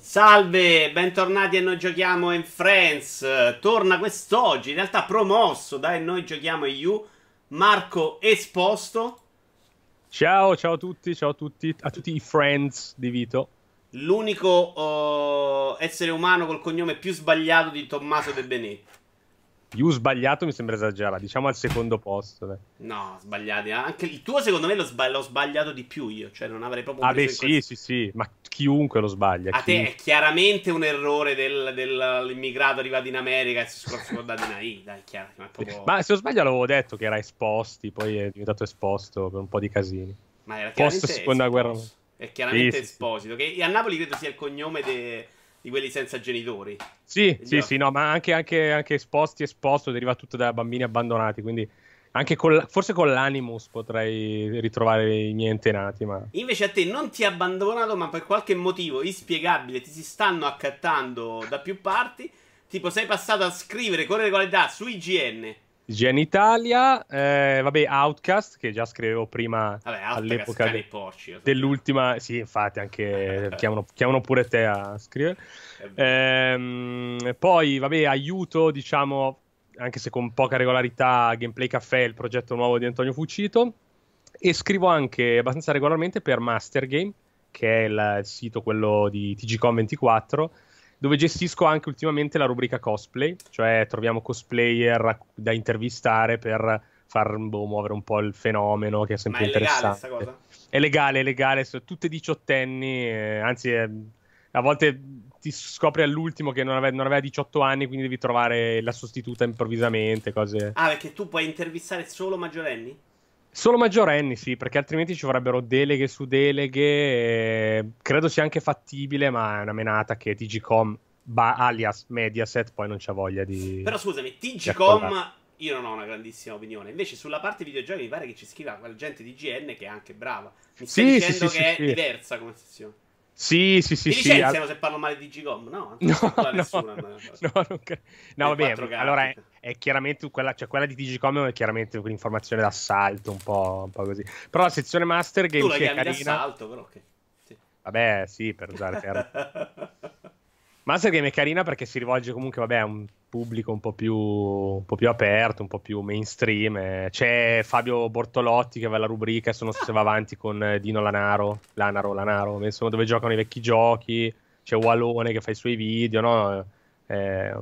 Salve, bentornati a Noi Giochiamo in Friends. Torna quest'oggi, in realtà promosso dai Noi Giochiamo EU, Marco Esposto. Ciao, ciao a tutti, ciao a tutti, a tutti i friends di Vito. L'unico uh, essere umano col cognome più sbagliato di Tommaso De Benetti. Più sbagliato mi sembra esagerato, diciamo al secondo posto. Dai. No, sbagliati. Anche il tuo secondo me l'ho, l'ho, sbagliato di più io, cioè non avrei proprio... Ah beh sì, questo... sì, sì, ma chiunque lo sbaglia. A chiunque. te è chiaramente un errore del, dell'immigrato arrivato in America e si è scordato in AI, dai, chiaro. Ma, proprio... ma se non sbaglio l'avevo detto che era esposti, poi è diventato esposto per un po' di casini. Ma era Post seconda guerra. È chiaramente sì, Esposito, sì. che a Napoli credo sia il cognome de di quelli senza genitori. Sì, sì, sì, no, ma anche, anche, anche esposti, esposto deriva tutto da bambini abbandonati, quindi anche col, forse con l'animus potrei ritrovare i miei antenati. Ma... Invece a te non ti ha abbandonato, ma per qualche motivo inspiegabile ti si stanno accattando da più parti. Tipo, sei passato a scrivere con regolarità su IGN IGN Italia, eh, vabbè, Outcast, che già scrivevo prima vabbè, all'epoca de- porci, dell'ultima, sì, infatti, anche chiamano, chiamano, pure te a scrivere. Eh, poi, vabbè, aiuto, diciamo, anche se con poca regolarità, Gameplay Café, il progetto nuovo di Antonio Fucito. E scrivo anche abbastanza regolarmente per Master Game, che è il, il sito quello di TGCom24 dove gestisco anche ultimamente la rubrica cosplay, cioè troviamo cosplayer da intervistare per far boh, muovere un po' il fenomeno che è sempre è interessante. Legale? È legale, è legale, sono tutte diciottenni, eh, anzi è, a volte ti scopri all'ultimo che non aveva, non aveva, 18 anni, quindi devi trovare la sostituta improvvisamente, cose... Ah, perché tu puoi intervistare solo maggiorenni? Solo maggiorenni, sì, perché altrimenti ci vorrebbero deleghe su deleghe. Eh, credo sia anche fattibile, ma è una menata che TGCom, ba- alias Mediaset, poi non c'ha voglia di. Però scusami, TGCom io non ho una grandissima opinione. Invece sulla parte videogiochi mi pare che ci scriva quella gente di GN che è anche brava. Mi stai sì, dicendo sì, sì, che è diversa come sezione. Sì, sì, sì. Mi sì, licenziano se parlo male di Gcom? No, no, no, nessuna, no, no, non cre- no vabbè, allora è, è, chiaramente quella, cioè quella di Digicom è chiaramente un'informazione d'assalto, un po', un po', così. Però la sezione Master Game tu la chiami carina. d'assalto, però che... Sì. Vabbè, sì, per usare termini. Master Game è carina perché si rivolge comunque, vabbè, a un pubblico un po' più, un po più aperto, un po' più mainstream. Eh. C'è Fabio Bortolotti che va alla rubrica, se non so se va avanti con eh, Dino Lanaro, Lanaro, Lanaro, insomma, dove giocano i vecchi giochi. C'è Walone che fa i suoi video, no? È,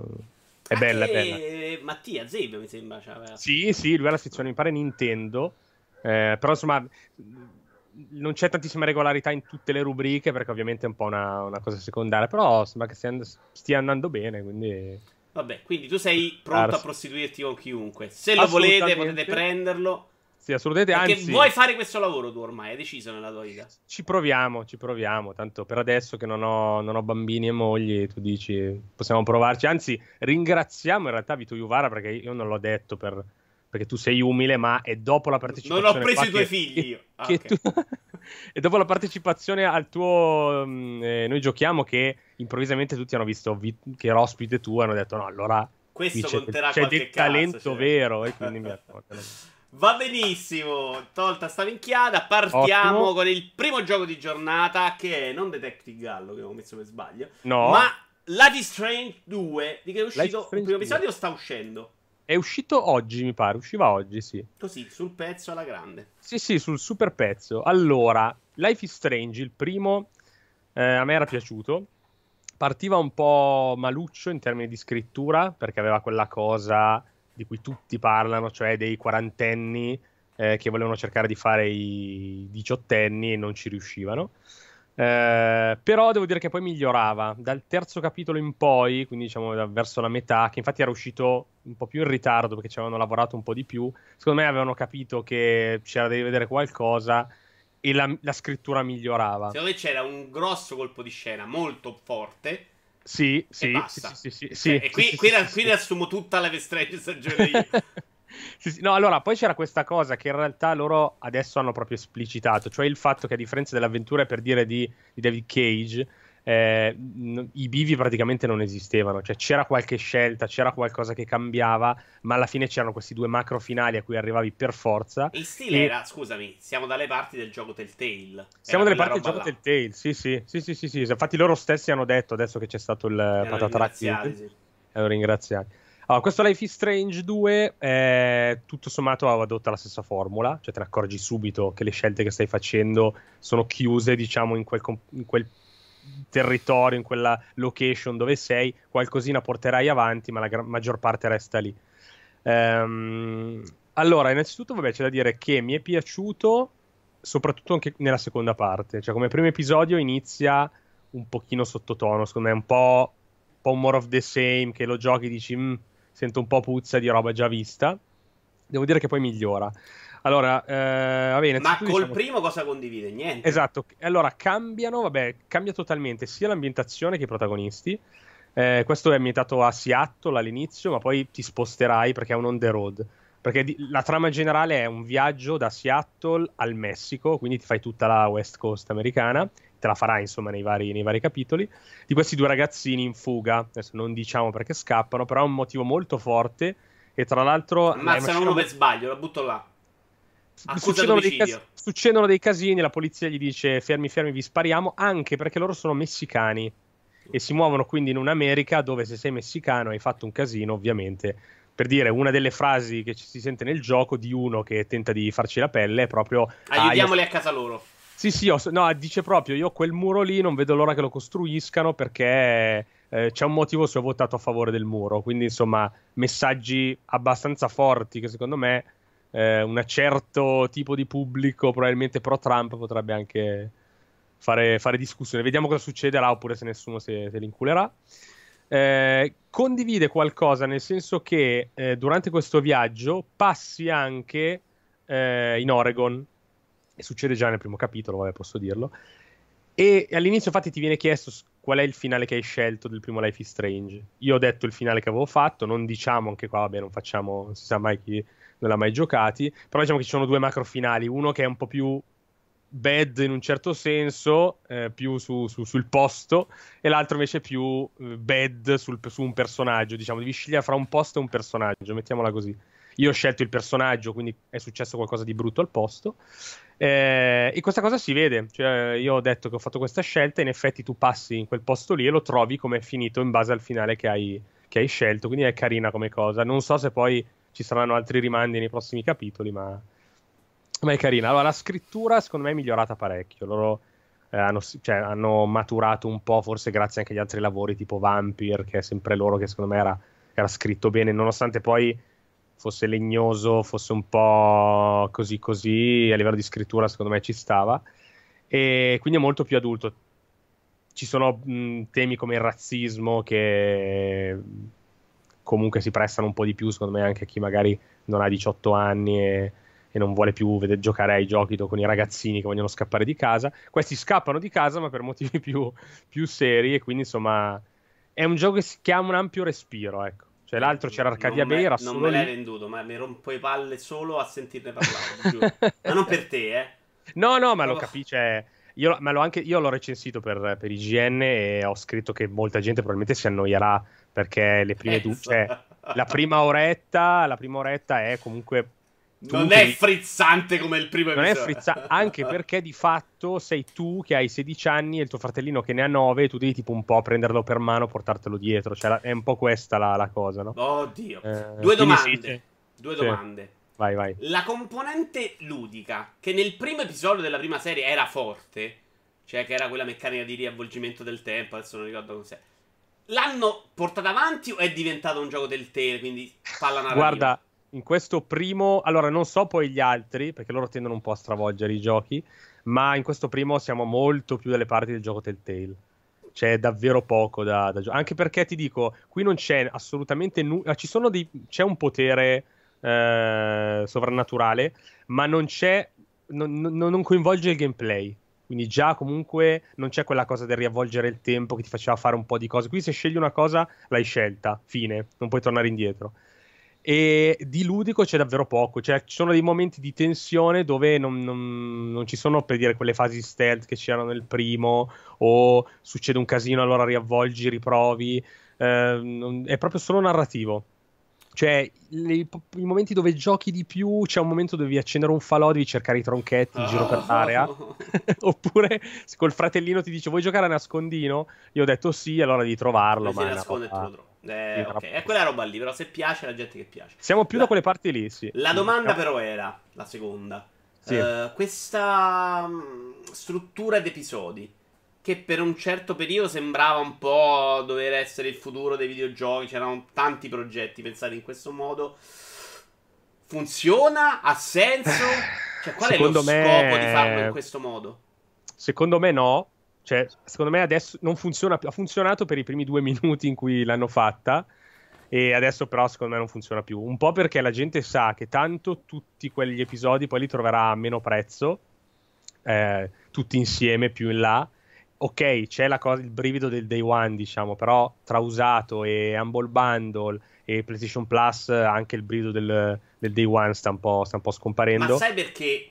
è bella, è bella. Mattia Zebio mi sembra. Cioè, sì, sì, lui ha la sezione, mi pare Nintendo. Eh, però insomma non c'è tantissima regolarità in tutte le rubriche perché ovviamente è un po' una, una cosa secondaria, però sembra che stia, stia andando bene, quindi... Vabbè, quindi tu sei pronto a prostituirti con chiunque. Se lo volete potete prenderlo. Sì, assolutamente. Perché anzi, vuoi fare questo lavoro tu ormai, hai deciso nella tua vita. Ci proviamo, ci proviamo. Tanto per adesso che non ho, non ho bambini e mogli, tu dici possiamo provarci. Anzi, ringraziamo in realtà Vito Juvara perché io non l'ho detto per, perché tu sei umile, ma è dopo la partecipazione. Non ho preso i tuoi che, figli io. Ah, okay. tu, e dopo la partecipazione al tuo. Mm, eh, noi giochiamo che improvvisamente tutti hanno visto vi- che era ospite tu hanno detto: no, allora. Questo dice, conterà c'è del cazzo, talento cioè. vero. E quindi mi Va benissimo, tolta sta minchiata, partiamo Ottimo. con il primo gioco di giornata che è non Detective Gallo, che avevo messo per sbaglio, no. ma Life Strange 2, di che è uscito il primo episodio sta uscendo. È uscito oggi, mi pare. Usciva oggi, sì. Così, sul pezzo alla grande. Sì, sì, sul super pezzo. Allora, Life is Strange, il primo, eh, a me era piaciuto. Partiva un po' maluccio in termini di scrittura, perché aveva quella cosa di cui tutti parlano, cioè dei quarantenni eh, che volevano cercare di fare i diciottenni e non ci riuscivano. Eh, però devo dire che poi migliorava dal terzo capitolo in poi, quindi diciamo verso la metà, che infatti era uscito un po' più in ritardo perché ci avevano lavorato un po' di più. Secondo me avevano capito che c'era da vedere qualcosa e la, la scrittura migliorava. Secondo me c'era un grosso colpo di scena molto forte. Sì, sì, sì, sì, sì, sì, E qui, sì, qui, qui, qui riassumo tutta la Strange stagione io. Sì, sì, no, allora, poi c'era questa cosa che in realtà loro adesso hanno proprio esplicitato, cioè il fatto che a differenza dell'avventura per dire di, di David Cage, eh, i bivi praticamente non esistevano, cioè c'era qualche scelta, c'era qualcosa che cambiava, ma alla fine c'erano questi due macro finali a cui arrivavi per forza. Il stile e... era, scusami, siamo dalle parti del gioco Telltale. Siamo dalle parti del gioco là. Telltale, sì sì, sì, sì, sì, sì, Infatti loro stessi hanno detto, adesso che c'è stato il patatrack, sì. erano ringraziati. Allora, questo Life is Strange 2 è tutto sommato adotta la stessa formula, cioè te ne accorgi subito che le scelte che stai facendo sono chiuse, diciamo, in quel, in quel territorio, in quella location dove sei, qualcosina porterai avanti, ma la gra- maggior parte resta lì. Ehm, allora, innanzitutto, vabbè, c'è da dire che mi è piaciuto, soprattutto anche nella seconda parte. Cioè, come primo episodio inizia un pochino sottotono, secondo me, un po', un po' more of the same, che lo giochi e dici, mm, sento un po' puzza di roba già vista. Devo dire che poi migliora. Allora, eh, va bene. Ma col diciamo... primo cosa condivide? Niente. Esatto. Allora, cambiano, vabbè, cambia totalmente sia l'ambientazione che i protagonisti. Eh, questo è ambientato a Seattle all'inizio, ma poi ti sposterai perché è un on the road. Perché di- la trama generale è un viaggio da Seattle al Messico, quindi ti fai tutta la West Coast americana, te la farai insomma nei vari, nei vari capitoli, di questi due ragazzini in fuga. Adesso non diciamo perché scappano, però è un motivo molto forte. E tra l'altro. Ammazzano uno per sbaglio, la butto là succedono dei, cas- succedono dei, casini, la polizia gli dice fermi, fermi, vi spariamo, anche perché loro sono messicani e si muovono quindi in un'America dove se sei messicano hai fatto un casino, ovviamente. Per dire, una delle frasi che ci si sente nel gioco di uno che tenta di farci la pelle è proprio... Aiutiamoli ah, io... a casa loro. Sì, sì, ho... no, dice proprio, io quel muro lì non vedo l'ora che lo costruiscano perché... Eh, c'è un motivo se ho votato a favore del muro. Quindi, insomma, messaggi abbastanza forti che secondo me eh, un certo tipo di pubblico, probabilmente pro Trump, potrebbe anche fare, fare discussione. Vediamo cosa succederà, oppure se nessuno se, se l'inculerà. Eh, condivide qualcosa nel senso che eh, durante questo viaggio passi anche eh, in Oregon, e succede già nel primo capitolo, vabbè, posso dirlo. E all'inizio, infatti, ti viene chiesto qual è il finale che hai scelto del primo Life is Strange. Io ho detto il finale che avevo fatto, non diciamo anche qua, vabbè, non facciamo, non si sa mai chi non l'ha mai giocati, però diciamo che ci sono due macro finali, uno che è un po' più bad in un certo senso, eh, più su, su, sul posto, e l'altro invece più eh, bad sul, su un personaggio, diciamo, devi scegliere fra un posto e un personaggio, mettiamola così. Io ho scelto il personaggio, quindi è successo qualcosa di brutto al posto. Eh, e questa cosa si vede. Cioè, io ho detto che ho fatto questa scelta, in effetti tu passi in quel posto lì e lo trovi come è finito in base al finale che hai, che hai scelto. Quindi è carina come cosa. Non so se poi ci saranno altri rimandi nei prossimi capitoli, ma, ma è carina. Allora, la scrittura secondo me è migliorata parecchio. Loro eh, hanno, cioè, hanno, maturato un po', forse grazie anche agli altri lavori tipo Vampire, che è sempre loro che secondo me era, era scritto bene, nonostante poi fosse legnoso, fosse un po' così così, a livello di scrittura secondo me ci stava. E quindi è molto più adulto. Ci sono mh, temi come il razzismo che comunque si prestano un po' di più, secondo me, anche a chi magari non ha 18 anni e, e non vuole più vedere, giocare ai giochi con i ragazzini che vogliono scappare di casa. Questi scappano di casa, ma per motivi più, più seri, e quindi insomma è un gioco che, che ha un ampio respiro, ecco. Cioè, l'altro c'era Arcadia Bay, era solo. Non me l'hai venduto, ma mi rompo le palle solo a sentirne parlare. ma non per te, eh. No, no, ma lo capisce. Cioè, io, ma l'ho anche, io l'ho recensito per, per IGN e ho scritto che molta gente probabilmente si annoierà perché le prime due, cioè, la prima oretta, la prima oretta è comunque non è frizzante come il primo non episodio. Non è frizzante, anche perché di fatto sei tu che hai 16 anni e il tuo fratellino che ne ha 9 e tu devi tipo un po' prenderlo per mano e portartelo dietro. Cioè, è un po' questa la, la cosa, no? Oddio. Eh, Due domande. Sì, Due sì. domande. Vai, vai. La componente ludica, che nel primo episodio della prima serie era forte, cioè che era quella meccanica di riavvolgimento del tempo, adesso non ricordo cos'è. L'hanno portata avanti o è diventato un gioco del tele, quindi palla narrativa? Guarda, in questo primo, allora non so poi gli altri, perché loro tendono un po' a stravolgere i giochi, ma in questo primo siamo molto più dalle parti del gioco Telltale. C'è davvero poco da, da giocare. Anche perché ti dico, qui non c'è assolutamente nulla. Ci sono dei. C'è un potere eh, sovrannaturale, ma non c'è. Non, non coinvolge il gameplay. Quindi già comunque non c'è quella cosa del riavvolgere il tempo che ti faceva fare un po' di cose. Qui se scegli una cosa l'hai scelta, fine, non puoi tornare indietro. E di ludico c'è davvero poco, cioè ci sono dei momenti di tensione dove non, non, non ci sono per dire quelle fasi stealth che c'erano nel primo o succede un casino allora riavvolgi, riprovi, eh, è proprio solo narrativo. Cioè, i, i, momenti dove giochi di più, c'è un momento dove devi accendere un falò, devi cercare i tronchetti in giro per l'area. Oppure se col fratellino ti dice vuoi giocare a nascondino? Io ho detto sì, allora devi trovarlo. Ma si nasconde e te lo trovo. Eh, sì, ok, è quella roba lì, però se piace la gente che piace. Siamo più la... da quelle parti lì, sì. La domanda però era, la seconda. Sì. Uh, questa um, struttura ed episodi che per un certo periodo sembrava un po' dover essere il futuro dei videogiochi, c'erano tanti progetti pensati in questo modo. Funziona? Ha senso? Cioè, qual Secondo è lo me... scopo di farlo in questo modo? Secondo me no. Cioè, secondo me adesso non funziona più. Ha funzionato per i primi due minuti in cui l'hanno fatta. E adesso però secondo me non funziona più. Un po' perché la gente sa che tanto tutti quegli episodi poi li troverà a meno prezzo. Eh, tutti insieme più in là ok, c'è cosa, il brivido del day one, diciamo, però tra usato e Humble Bundle e PlayStation Plus anche il brivido del, del day one sta un, sta un, po', scomparendo. Ma sai perché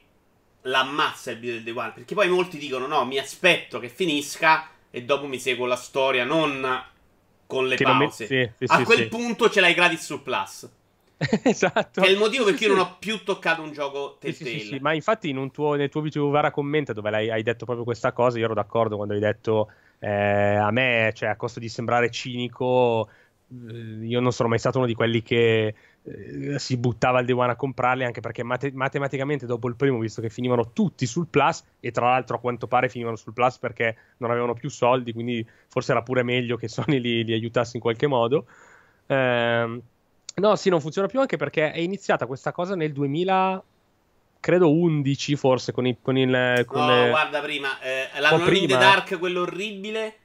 l'ammazza il brivido del day one? Perché poi molti dicono no, mi aspetto che finisca e dopo mi seguo la storia, non con le che pause. Met- sì, sì, A sì, quel punto ce l'hai gratis su Plus. esatto. Che è il motivo per cui io non ho più toccato un gioco Telltale. Ma infatti in un tuo, nel tuo video Vara commenta dove hai detto proprio questa cosa, io ero d'accordo quando hai detto eh, a me, cioè a costo di sembrare cinico, eh, io non sono mai stato uno di quelli che eh, si buttava al day one a comprarli anche perché mate- matematicamente dopo il primo visto che finivano tutti sul plus e tra l'altro a quanto pare finivano sul plus perché non avevano più soldi quindi forse era pure meglio che Sony li, li aiutasse in qualche modo ehm No, sì, non funziona più anche perché è iniziata questa cosa nel 2000 credo 11 forse con, il con il con No, le... guarda prima, eh, l'hanno in the Dark quello orribile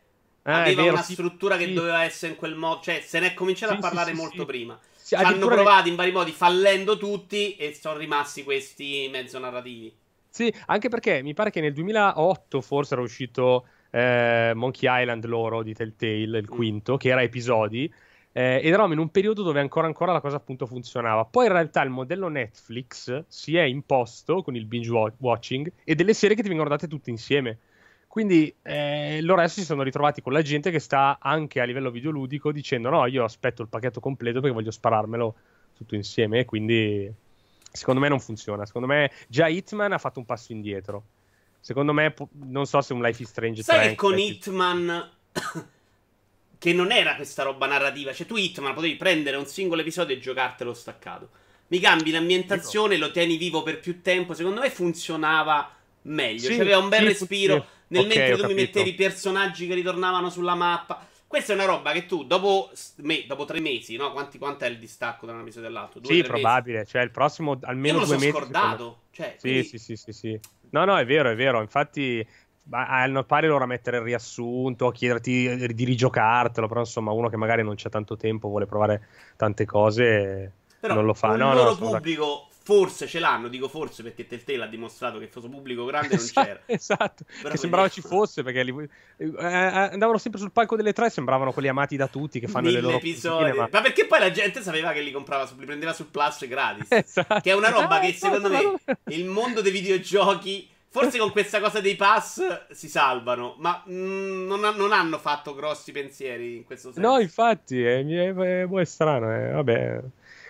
ah, aveva vero, una sì, struttura sì. che doveva essere in quel modo, cioè se ne è cominciato sì, a parlare molto prima. Ci hanno provato in vari modi fallendo tutti e sono rimasti questi mezzo narrativi. Sì, anche perché mi pare che nel 2008 forse era uscito eh, Monkey Island loro di Telltale, il mm. quinto, che era episodi eh, ed eravamo in un periodo dove ancora, ancora la cosa appunto funzionava. Poi in realtà il modello Netflix si è imposto con il binge watching e delle serie che ti vengono date tutte insieme. Quindi eh, loro adesso si sono ritrovati con la gente che sta anche a livello videoludico dicendo no, io aspetto il pacchetto completo perché voglio spararmelo tutto insieme e quindi secondo me non funziona. Secondo me già Hitman ha fatto un passo indietro. Secondo me non so se un Life is Strange Sai che con Hitman che non era questa roba narrativa. Cioè, tu Hitman potevi prendere un singolo episodio e giocartelo staccato. Mi cambi l'ambientazione, lo tieni vivo per più tempo. Secondo me funzionava meglio. Sì, cioè, aveva un bel sì, respiro. Sì. Nel okay, mentre tu mi mettevi i personaggi che ritornavano sulla mappa. Questa è una roba che tu, dopo, me, dopo tre mesi, no? Quanti, quanto è il distacco da un episodio all'altro? Due, sì, probabile. Mesi? Cioè, il prossimo almeno Io me lo due mesi. scordato. Cioè, sì, quindi... sì, sì, sì, sì. No, no, è vero, è vero. Infatti, hanno pare loro a mettere il riassunto, a chiederti di rigiocartelo, però insomma uno che magari non c'ha tanto tempo, vuole provare tante cose, però non lo fa. Il no, loro no, pubblico forse ce l'hanno, dico forse perché Telltale ha dimostrato che suo pubblico grande non esatto, c'era. Esatto, però che sembrava ci fosse perché li, eh, eh, andavano sempre sul palco delle tre, sembravano quelli amati da tutti che fanno Mille le loro episodi. Ma... ma... perché poi la gente sapeva che li comprava, li prendeva sul Plus gratis. Esatto. Che è una roba ah, che secondo me il mondo dei videogiochi Forse con questa cosa dei pass si salvano, ma mm, non, ha, non, hanno fatto grossi pensieri in questo senso. No, infatti, è, è, è, è strano. Eh, vabbè.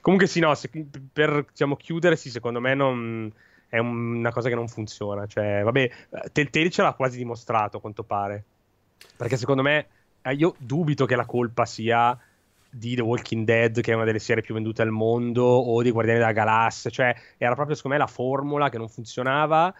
Comunque sì, no, se, per diciamo, chiudere, sì, secondo me non, è una cosa che non funziona. Cioè, vabbè, Telltale ce l'ha quasi dimostrato, a quanto pare. Perché secondo me, eh, io dubito che la colpa sia di The Walking Dead, che è una delle serie più vendute al mondo, o di Guardiani della Galassia. Cioè, era proprio, secondo me, la formula che non funzionava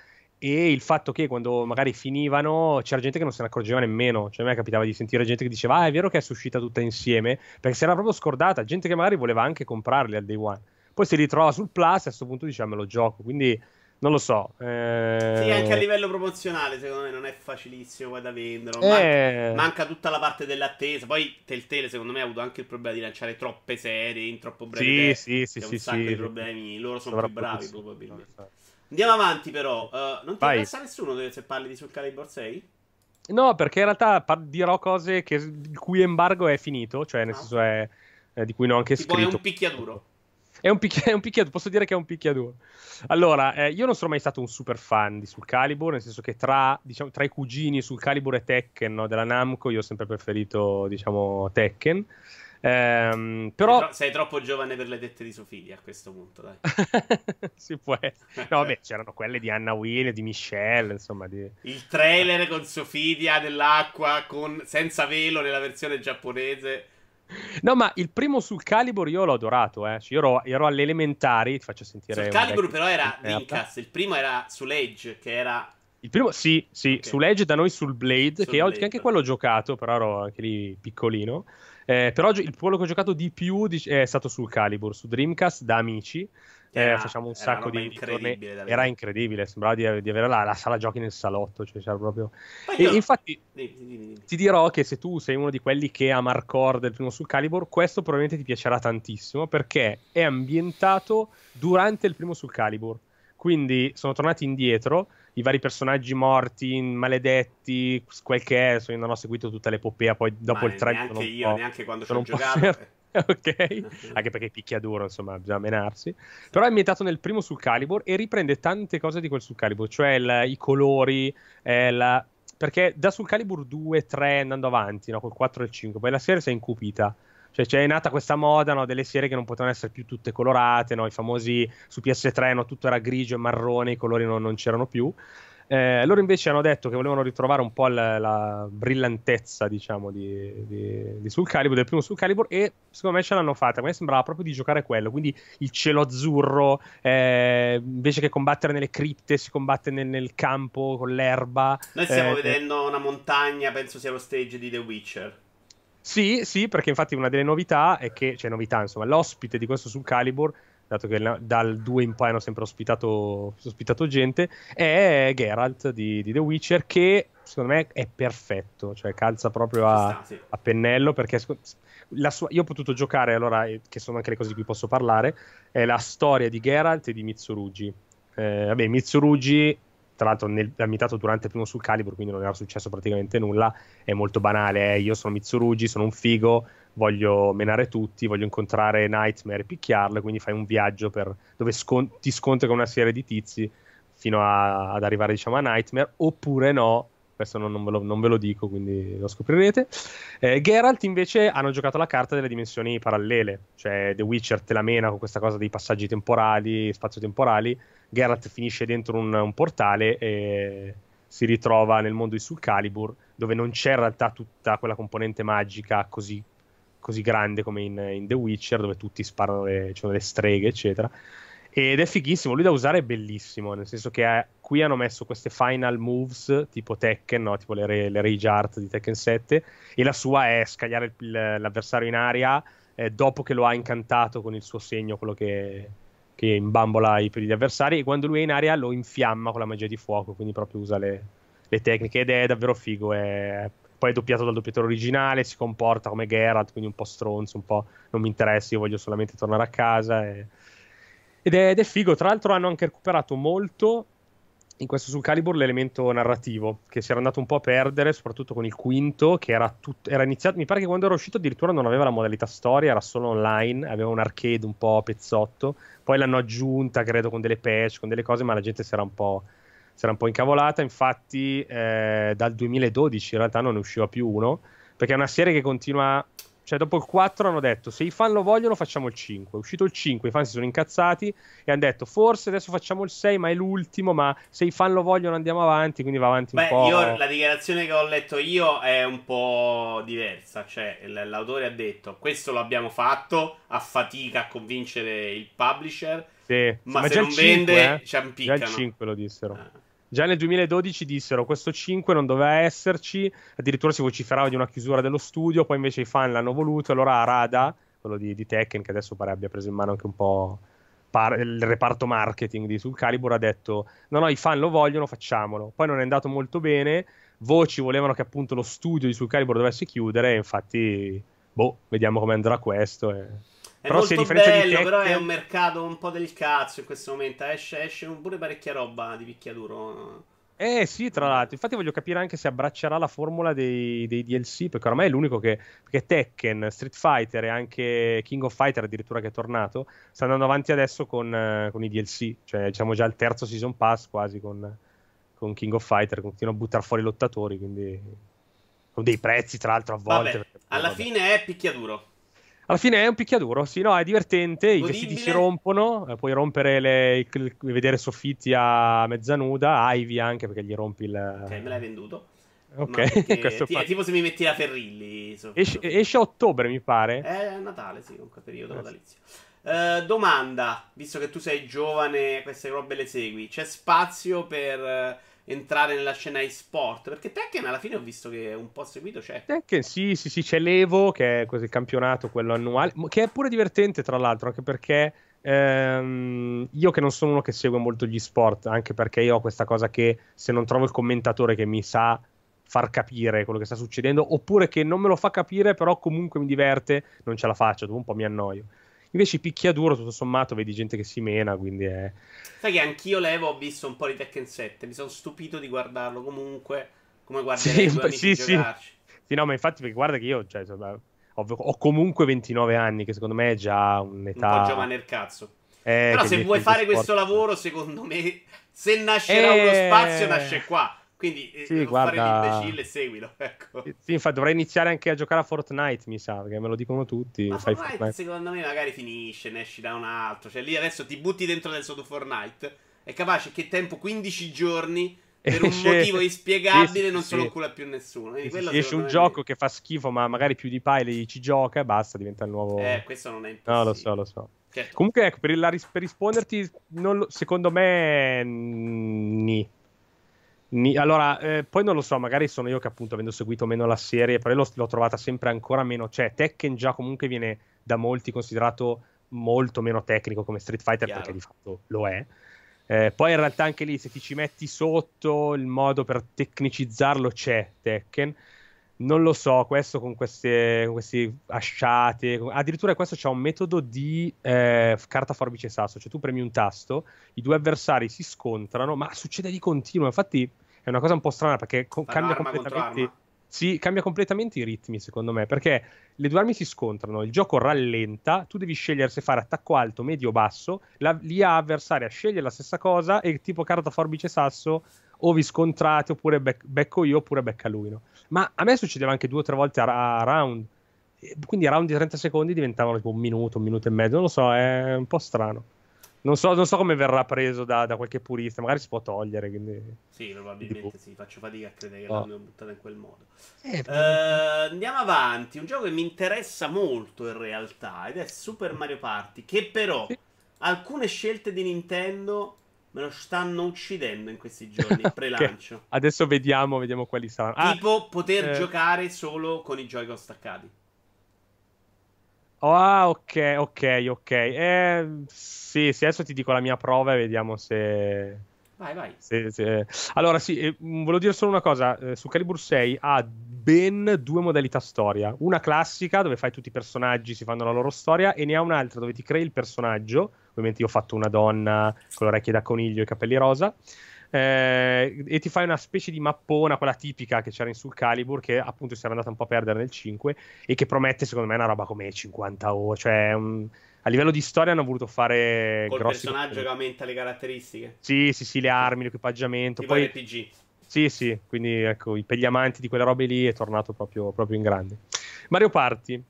e il fatto che quando magari finivano c'era gente che non se ne accorgeva nemmeno, cioè a me capitava di sentire gente che diceva ah è vero che è uscita tutta insieme, perché si era proprio scordata, gente che magari voleva anche comprarli al day one, poi si ritrova sul plus e a questo punto diciamo me lo gioco, quindi non lo so. Eh... Sì, anche a livello promozionale secondo me non è facilissimo poi da vendere, eh... manca, manca, tutta la parte dell'attesa, poi Telltale secondo me ha avuto anche il problema di lanciare troppe serie in troppo breve sì, tempo, sì, sì, sì, un sacco sì, di problemi, loro sono più bravi probabilmente. Andiamo avanti, però. Uh, non ti Vai. interessa nessuno se parli di Soul Calibur 6? No, perché in realtà dirò cose che, il cui embargo è finito, cioè nel ah. senso è, è, di cui non ho anche tipo scritto. è un picchiaduro. È un, picchi- è un picchiaduro, posso dire che è un picchiaduro. Allora, eh, io non sono mai stato un super fan di Soul Calibur, nel senso che tra, diciamo, tra i cugini Soul Calibur e Tekken no, della Namco, io ho sempre preferito, diciamo, Tekken. Ehm, però... Sei, tro- sei, troppo giovane per le tette di Sofia a questo punto, dai. si può essere. No, beh, c'erano quelle di Anna Will, di Michelle, insomma. Di... Il trailer con Sofia nell'acqua, con... senza velo nella versione giapponese. No, ma il primo sul Calibur io l'ho adorato, eh. Cioè, io ero, ero alle elementari, ti faccio sentire... Sul Calibur però era Dreamcast, il primo era sull'Edge, che era... Il primo, sì, sì, okay. sull'Edge da noi sul Blade, sul che, Blade. Ho, anche quello ho giocato, però ero anche lì piccolino. Eh, però il quello che ho giocato di più è stato sul Calibur, su Dreamcast, da amici. Eh, facciamo un sacco di incredibile era incredibile sembrava di, di avere la, la, sala giochi nel salotto cioè c'era proprio e, io... infatti dimmi, dimmi, dimmi. ti dirò che se tu sei uno di quelli che ama hardcore del primo sul Calibur questo probabilmente ti piacerà tantissimo perché è ambientato durante il primo sul Calibur quindi sono tornati indietro i vari personaggi morti, maledetti, quel che è. Insomma, non ho seguito tutta l'epopea. Poi dopo Ma il 3 neanche io, neanche quando ho giocato. ok, anche perché picchia duro, insomma, bisogna menarsi. Però è ambientato nel primo Soul Calibur e riprende tante cose di quel Soul Calibur, cioè il, i colori, eh, la... perché da Soul Calibur 2, 3 andando avanti, no, col 4 e il 5, poi la serie si è incupita. Cioè, c'è nata questa moda no, delle serie che non potevano essere più tutte colorate, no? i famosi su PS3 no, tutto era grigio e marrone, i colori non, non c'erano più. Eh, loro invece hanno detto che volevano ritrovare un po' la, la brillantezza, diciamo, di, di, di Soul Calibur, del primo Soul Calibur, e secondo me ce l'hanno fatta. A me sembrava proprio di giocare quello. Quindi il cielo azzurro, eh, invece che combattere nelle cripte, si combatte nel, nel campo con l'erba. Noi stiamo eh, vedendo una montagna, penso sia lo stage di The Witcher. Sì, sì, perché infatti una delle novità è che, cioè novità, insomma, l'ospite di questo Soul Calibur, dato che dal 2 in poi hanno sempre ospitato, ospitato gente, è Geralt di, di, The Witcher, che secondo me è perfetto, cioè calza proprio a, a pennello, perché sua, io ho potuto giocare, allora, che sono anche le cose di cui posso parlare, è la storia di Geralt e di Mitsurugi. Eh, vabbè, Mitsurugi tra l'altro nel, ambientato durante il primo sul Calibur, quindi non era successo praticamente nulla, è molto banale, eh. io sono Mitsurugi, sono un figo, voglio menare tutti, voglio incontrare Nightmare e picchiarlo, quindi fai un viaggio per, dove scon- ti scontri con una serie di tizi fino a, ad arrivare diciamo a Nightmare, oppure no, questo non, non, ve, lo, non ve, lo, dico, quindi lo scoprirete. Eh, Geralt invece hanno giocato la carta delle dimensioni parallele, cioè The Witcher te la mena con questa cosa dei passaggi temporali, spazio-temporali, Geralt finisce dentro un, un, portale e si ritrova nel mondo di Soul Calibur, dove non c'è in realtà tutta quella componente magica così, così grande come in, in, The Witcher, dove tutti sparano, le, ci le streghe, eccetera. Ed è fighissimo, lui da usare è bellissimo, nel senso che è, qui hanno messo queste final moves tipo Tekken, no? tipo le, le Rage Art di Tekken 7, e la sua è scagliare il, l'avversario in aria eh, dopo che lo ha incantato con il suo segno, quello che, che imbambola i, gli avversari, e quando lui è in aria lo infiamma con la magia di fuoco, quindi proprio usa le, le tecniche, ed è davvero figo, è poi è doppiato dal doppiatore originale, si comporta come Geralt, quindi un po' stronzo, un po' non mi interessa, io voglio solamente tornare a casa. E ed è, ed è figo, tra l'altro hanno anche recuperato molto in questo sul Calibur l'elemento narrativo che si era andato un po' a perdere, soprattutto con il quinto, che era, tut- era iniziato. Mi pare che quando era uscito addirittura non aveva la modalità storia, era solo online, aveva un arcade un po' pezzotto. Poi l'hanno aggiunta, credo, con delle patch, con delle cose, ma la gente si era un po', era un po incavolata. Infatti, eh, dal 2012 in realtà non ne usciva più uno, perché è una serie che continua cioè, dopo il 4 hanno detto: se i fan lo vogliono, facciamo il 5. È uscito il 5, i fan si sono incazzati e hanno detto: forse adesso facciamo il 6, ma è l'ultimo. Ma se i fan lo vogliono, andiamo avanti. Quindi va avanti Beh, un po'. Io, la dichiarazione che ho letto io è un po' diversa. Cioè, l'autore ha detto: Questo l'abbiamo fatto a fatica a convincere il publisher. Sì, ma, ma se non 5, vende, eh? ci ampiccano. Già il 5 lo dissero. Ah. Già nel 2012 dissero questo 5 non doveva esserci, addirittura si vociferava di una chiusura dello studio, poi invece i fan l'hanno voluto, allora Arada, quello di, di Tekken, che adesso pare abbia preso in mano anche un po' par- il reparto marketing di Sul Calibur, ha detto no no i fan lo vogliono, facciamolo. Poi non è andato molto bene, voci volevano che appunto lo studio di Sul Calibur dovesse chiudere, infatti boh, vediamo come andrà questo. E... È però molto bello, Tekken... però è un mercato un po' del cazzo in questo momento. Esce, esce pure parecchia roba di picchiaduro. Eh sì, tra l'altro, infatti voglio capire anche se abbraccerà la formula dei, dei DLC, perché ormai è l'unico che, perché Tekken, Street Fighter e anche King of Fighter addirittura che è tornato, sta andando avanti adesso con, uh, con i DLC, cioè diciamo già il terzo season pass quasi con, con King of Fighter, continua a buttare fuori i lottatori, quindi con dei prezzi tra l'altro a volte. Vabbè, alla vabbè. fine è picchiaduro. Alla fine è un picchiaduro, sì, no, è divertente, i vestiti si rompono, eh, puoi rompere le, il, il, vedere soffitti a mezza nuda, Ivy anche perché gli rompi il... Ok, me l'hai venduto. Ok, questo ti, tipo se mi metti la Ferrilli. So, esce, esce, a ottobre, mi pare. È Natale, sì, comunque periodo eh. natalizio. Uh, domanda, visto che tu sei giovane, queste robe le segui, c'è spazio per... Entrare nella scena e-sport? Perché Tekken alla fine ho visto che un po' seguito c'è. Tekken sì, sì, sì, c'è l'Evo, che è il campionato, quello annuale, che è pure divertente tra l'altro, anche perché ehm, io che non sono uno che segue molto gli sport, anche perché io ho questa cosa che se non trovo il commentatore che mi sa far capire quello che sta succedendo, oppure che non me lo fa capire, però comunque mi diverte, non ce la faccio, dopo un po' mi annoio. Invece picchiaduro, tutto sommato, vedi gente che si mena, quindi è... Sai che anch'io Levo ho visto un po' di Tekken 7, mi sono stupito di guardarlo comunque, come guarderei sì, due amici sì, giocarci. Sì. sì, no, ma infatti perché guarda che io, cioè, ho, ho, comunque 29 anni, che secondo me è già un'età... Un po' giovane il cazzo. Eh, Però se vuoi fare sport... questo lavoro, secondo me, se nascerà eh... uno spazio, nasce qua. Quindi eh, sì, non guarda... fare l'imbecille, seguilo. Ecco. Sì, infatti dovrei iniziare anche a giocare a Fortnite, mi sa, perché me lo dicono tutti. Ma Fortnite, Fortnite, secondo me magari finisce, ne esci da un altro. Cioè lì adesso ti butti dentro adesso tu Fortnite. È capace che tempo 15 giorni per un motivo inspiegabile sì, non sì, se lo cura più nessuno. Sì, esce un gioco che fa schifo, ma magari più di Pile ci gioca e basta, diventa il nuovo. Eh, questo non è impossibile. No, lo so, lo so. Certo. Comunque, ecco, per, la, per risponderti, lo, secondo me, ni. Allora, eh, poi non lo so, magari sono io che appunto avendo seguito meno la serie, però l'ho, l'ho trovata sempre ancora meno, cioè Tekken già comunque viene da molti considerato molto meno tecnico come Street Fighter Chiaro. perché di fatto lo è. Eh, poi in realtà anche lì se ti ci metti sotto il modo per tecnicizzarlo c'è Tekken. Non lo so, questo con queste, con queste asciate, addirittura questo c'è un metodo di eh, carta forbice sasso, cioè tu premi un tasto, i due avversari si scontrano, ma succede di continuo, infatti è una cosa un po' strana perché co- cambia completamente. Sì, cambia completamente i ritmi, secondo me, perché le due armi si scontrano, il gioco rallenta, tu devi scegliere se fare attacco alto, medio o basso, la, l'IA avversaria sceglie la stessa cosa e tipo carta forbice sasso o vi scontrate oppure bec- becco io oppure becca lui. No? Ma a me succedeva anche due o tre volte a, a round, quindi a round di 30 secondi diventavano tipo un minuto, un minuto e mezzo, non lo so, è un po' strano. Non so, non so, come verrà preso da, da, qualche purista, magari si può togliere. Quindi... Sì, probabilmente sì. Faccio fatica a credere che oh. l'hanno buttata in quel modo. Eh, uh, andiamo avanti. Un gioco che mi interessa molto in realtà ed è Super Mario Party. Che però sì. alcune scelte di Nintendo me lo stanno uccidendo in questi giorni. Pre-lancio. okay. Adesso vediamo, vediamo quali saranno. Ah, tipo poter eh... giocare solo con i Joy-Con staccati. Oh, ah, ok, ok, ok. Eh, sì, sì, adesso ti dico la mia prova e vediamo se... Vai, vai. Se, se... Allora, sì, eh, volevo dire solo una cosa. Eh, su Calibur 6 ha ben due modalità storia. Una classica, dove fai tutti i personaggi, si fanno la loro storia, e ne ha un'altra dove ti crei il personaggio. Ovviamente io ho fatto una donna con le orecchie da coniglio e i capelli rosa eh, e ti fai una specie di mappona, quella tipica che c'era in Soul Calibur, che appunto si era andata un po' a perdere nel 5 e che promette secondo me una roba come 50 ore, cioè un, a livello di storia hanno voluto fare Col grossi personaggio che aumenta le caratteristiche. Sì, sì, sì, le armi, l'equipaggiamento. Tipo poi RPG. Sì, sì, quindi ecco, per gli amanti di quelle robe lì è tornato proprio, proprio in grande. Mario Party.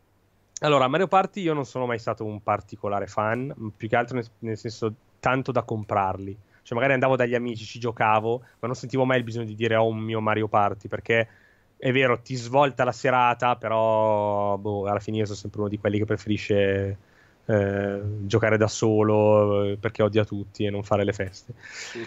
Allora, Mario Party io non sono mai stato un particolare fan, più che altro nel, nel senso tanto da comprarli. Cioè, magari andavo dagli amici, ci giocavo, ma non sentivo mai il bisogno di dire ho un mio Mario Party perché è vero, ti svolta la serata, però boh, alla fine io sono sempre uno di quelli che preferisce eh, giocare da solo eh, perché odia tutti e non fare le feste.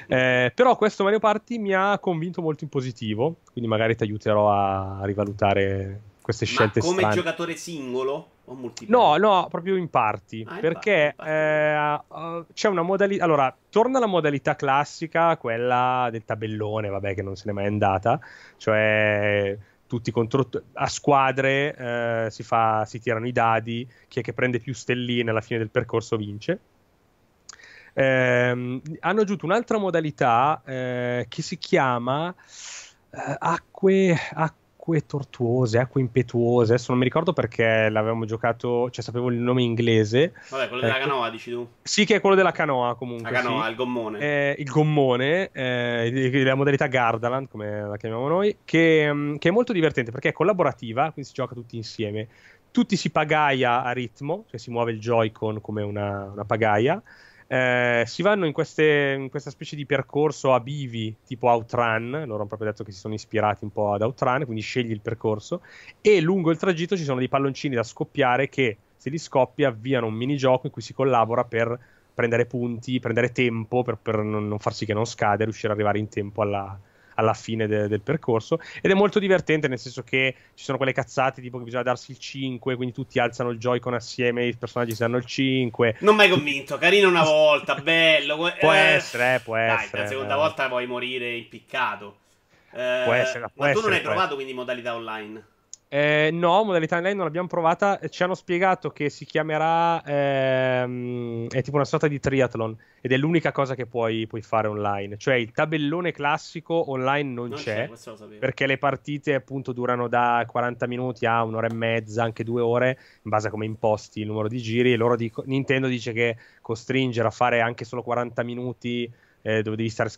Eh, però questo Mario Party mi ha convinto molto in positivo, quindi magari ti aiuterò a rivalutare queste scelte Ma come strane. giocatore singolo o multiplayer? No, no, proprio in party. Ah, perché in party, in party. Eh, c'è una modalità. Allora, torna la modalità classica, quella del tabellone, vabbè, che non se n'è mai andata. Cioè, tutti contro a squadre eh, si, fa, si tirano i dadi. Chi è che prende più stelline alla fine del percorso vince. ehm, hanno aggiunto un'altra modalità eh, che si chiama eh, acque, acque acque tortuose, acque impetuose. Adesso non mi ricordo perché l'avevamo giocato, cioè sapevo il nome inglese. Vabbè, quello della ecco. canoa, dici tu? Sì, che è quello della canoa comunque. La canoa, sì. il gommone. Eh, il gommone, eh, la modalità Gardaland, come la chiamiamo noi, che, mm, che, è molto divertente perché è collaborativa, quindi si gioca tutti insieme. Tutti si pagaia a ritmo, cioè si muove il Joy-Con come una, una pagaia. Eh, si vanno in, queste, in, questa specie di percorso a bivi tipo Outrun. Loro hanno proprio detto che si sono ispirati un po' ad Outrun, quindi scegli il percorso. E lungo il tragitto ci sono dei palloncini da scoppiare che, se li scoppi, avviano un minigioco in cui si collabora per prendere punti, prendere tempo per, per non, non far sì che non scade, riuscire ad arrivare in tempo alla, alla fine de- del percorso ed è molto divertente nel senso che ci sono quelle cazzate tipo che bisogna darsi il 5 quindi tutti alzano il Joy-Con assieme i personaggi si danno il 5 non mai convinto carino una volta bello può eh, essere può dai, essere la seconda eh. volta puoi morire impiccato. Eh, può essere, può ma tu essere, non hai provato quindi modalità online eh, no, modalità online non l'abbiamo provata. Ci hanno spiegato che si chiamerà. Ehm, è tipo una sorta di triathlon. Ed è l'unica cosa che puoi, puoi fare online. Cioè il tabellone classico online non, non c'è. c'è perché le partite appunto durano da 40 minuti a un'ora e mezza, anche due ore, in base a come imposti il numero di giri. E loro dico, Nintendo dice che costringere a fare anche solo 40 minuti eh, dove devi stare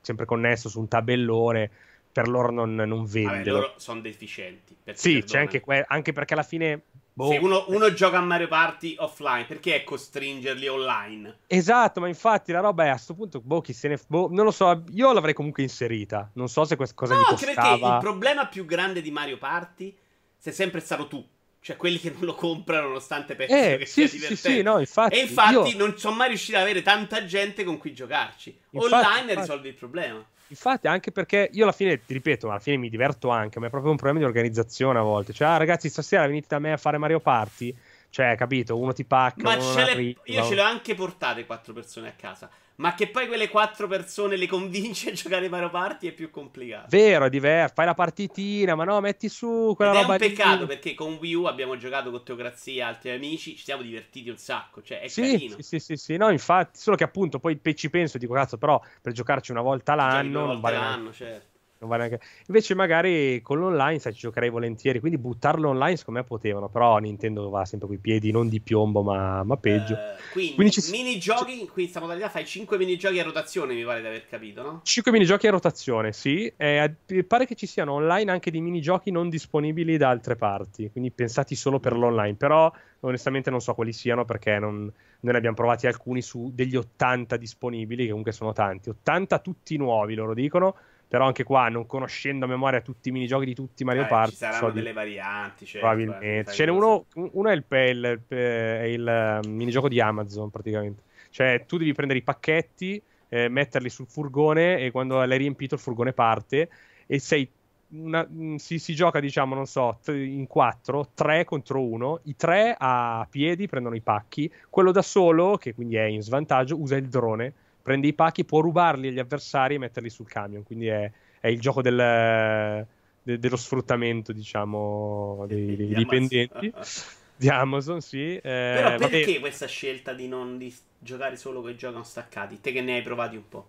sempre connesso su un tabellone per loro non, non vende. Vabbè, loro sono deficienti. Sì, c'è anche, que- anche perché alla fine Boh. Se uno, uno, gioca a Mario Party offline, perché è costringerli online? Esatto, ma infatti la roba è a questo punto, boh, chi se ne... Boh, non lo so, io l'avrei comunque inserita. Non so se questa cosa no. No, perché il problema più grande di Mario Party sei sempre stato tu. Cioè, quelli che non lo comprano nonostante pensino eh, che sì, sia sì, divertente. Sì, no, infatti, e infatti io... non sono mai riuscito ad avere tanta gente con cui giocarci. Infatti, Online infatti. risolvi il problema. Infatti, anche perché io alla fine, ti ripeto, alla fine mi diverto anche, ma è proprio un problema di organizzazione a volte. Cioè, ah, ragazzi, stasera venite da me a fare Mario Party. Cioè, capito, uno ti pacca. Ma ce le... io ce le ho anche portate quattro persone a casa. Ma che poi quelle quattro persone le convince a giocare Mario Party è più complicato. Vero, è diverso. Fai la partitina, ma no, metti su quella Ed roba. È un peccato lì. perché con Wii U abbiamo giocato con Teocrazia e altri amici. Ci siamo divertiti un sacco. Cioè, è sì, carino. Sì, sì, sì, sì, no, infatti. Solo che appunto poi ci penso e dico, cazzo, però per giocarci una volta l'anno. Una volta non vale l'anno, certo. Vale anche... Invece, magari con l'online, sai, ci giocherei volentieri. Quindi buttarlo online, secondo me potevano. Però Nintendo va sempre con i piedi non di piombo, ma, ma peggio. Uh, quindi, quindi ci... minigiochi in questa modalità fai 5 minigiochi a rotazione, mi pare di aver capito, no? 5 minigiochi a rotazione, sì. Eh, pare che ci siano online anche dei minigiochi non disponibili da altre parti. Quindi pensati solo per l'online. Però, onestamente, non so quali siano perché non, noi ne abbiamo provati alcuni su degli 80 disponibili, che comunque sono tanti. 80 tutti nuovi, loro dicono però anche qua, non conoscendo a memoria tutti i minigiochi di tutti i Mario eh, Party, ci saranno so delle di... varianti. Certo, probabilmente. Ce n'è uno, uno è il, il, il, il um, minigioco di Amazon, praticamente. Cioè, tu devi prendere i pacchetti, eh, metterli sul furgone e quando l'hai riempito il furgone parte e sei una, mm, si, si, gioca, diciamo, non so, in quattro, tre contro uno. I tre a piedi prendono i pacchi. Quello da solo, che quindi è in svantaggio, usa il drone prende i pacchi, può rubarli agli avversari e metterli sul camion. Quindi è, è il gioco del, de, dello sfruttamento, diciamo, dei, dei dipendenti. di Amazon, sì. Eh, Però perché vabbè. questa scelta di non di giocare solo con i giochi staccati? Te che ne hai provati un po'?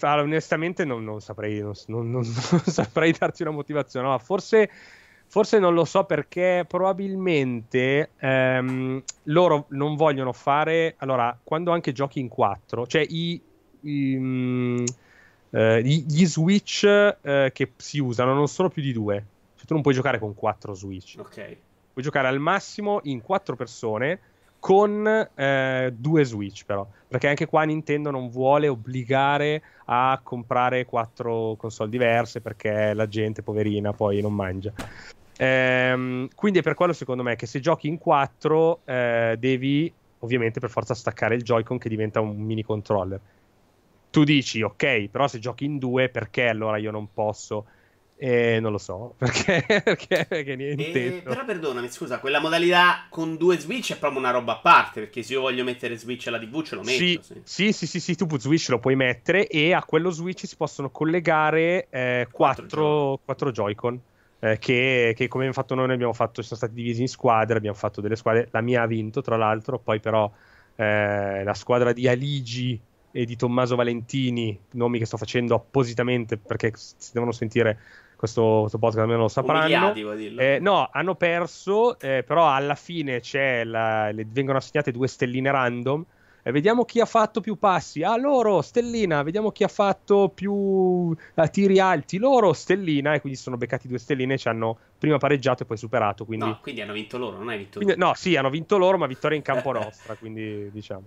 Onestamente non, non, saprei, non, non, saprei darti una motivazione. No, forse Forse non lo so perché probabilmente ehm, loro non vogliono fare. Allora, quando anche giochi in 4, cioè i, i, mh, eh, gli Switch eh, che si usano non sono più di due. Cioè, tu non puoi giocare con 4 Switch. Ok. Puoi giocare al massimo in 4 persone con eh, due Switch, però. Perché anche qua Nintendo non vuole obbligare a comprare quattro console diverse perché la gente, poverina, poi non mangia. Ehm, quindi è per quello secondo me che se giochi in 4 eh, devi ovviamente per forza staccare il Joy-Con che diventa un mini controller. Tu dici ok, però se giochi in 2 perché allora io non posso? Eh, non lo so, perché, perché, perché niente. Eh, però perdonami, scusa, quella modalità con due Switch è proprio una roba a parte, perché se io voglio mettere Switch alla TV ce lo metto. Sì, sì, sì, sì, sì, sì tu Switch lo puoi mettere e a quello Switch si possono collegare eh, 4, 4 Joy-Con eh, che, che, come abbiamo fatto noi, abbiamo fatto, sono stati divisi in squadre, abbiamo fatto delle squadre, la mia ha vinto tra l'altro, poi però eh, la squadra di Aligi e di Tommaso Valentini, nomi che sto facendo appositamente perché si devono sentire questo, questo podcast almeno lo sapranno. Eh, no, hanno perso, eh, però alla fine la, le, vengono assegnate due stelline random. E vediamo chi ha fatto più passi. Ah, loro, stellina. Vediamo chi ha fatto più uh, tiri alti. Loro, stellina. E quindi sono beccati due stelline. Ci hanno prima pareggiato e poi superato. Quindi... No, quindi hanno vinto loro, non hai vinto quindi, No, sì, hanno vinto loro, ma vittoria in campo nostra. quindi diciamo.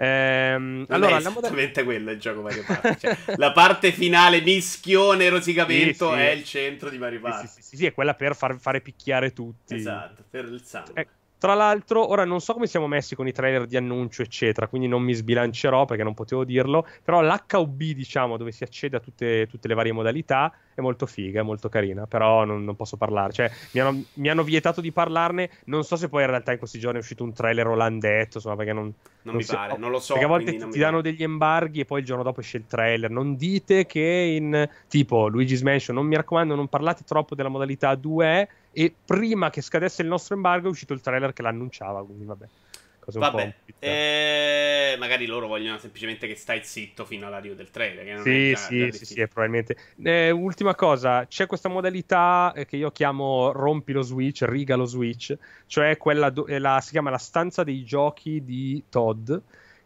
Ehm, allora, è esattamente moder- quello il gioco Mario Party. Cioè, la parte finale, mischione, rosicamento, sì, sì. è il centro di Mario Party. Sì, sì, sì, è quella per far fare picchiare tutti. Esatto, per il sangue. Eh, tra l'altro, ora non so come siamo messi con i trailer di annuncio, eccetera, quindi non mi sbilancerò perché non potevo dirlo. Però l'HUB, diciamo, dove si accede a tutte, tutte le varie modalità, è molto figa, è molto carina. Però non, non posso parlare. Cioè, mi hanno, mi hanno, vietato di parlarne. Non so se poi in realtà in questi giorni è uscito un trailer olandetto, insomma, perché non. Non, non mi si, pare, non lo so. Perché a volte ti, ti danno degli embarghi e poi il giorno dopo esce il trailer. Non dite che in tipo Luigi's Mansion, non mi raccomando, non parlate troppo della modalità 2 e prima che scadesse il nostro embargo è uscito il trailer che l'annunciava, quindi vabbè. Vabbè, eh, magari loro vogliono semplicemente che stai zitto fino all'arrivo del trailer. Che non sì, è già, sì, già sì, sì, probabilmente. Eh, ultima cosa, c'è questa modalità che io chiamo rompi lo switch, riga lo switch, cioè quella, do- la, si chiama la stanza dei giochi di Todd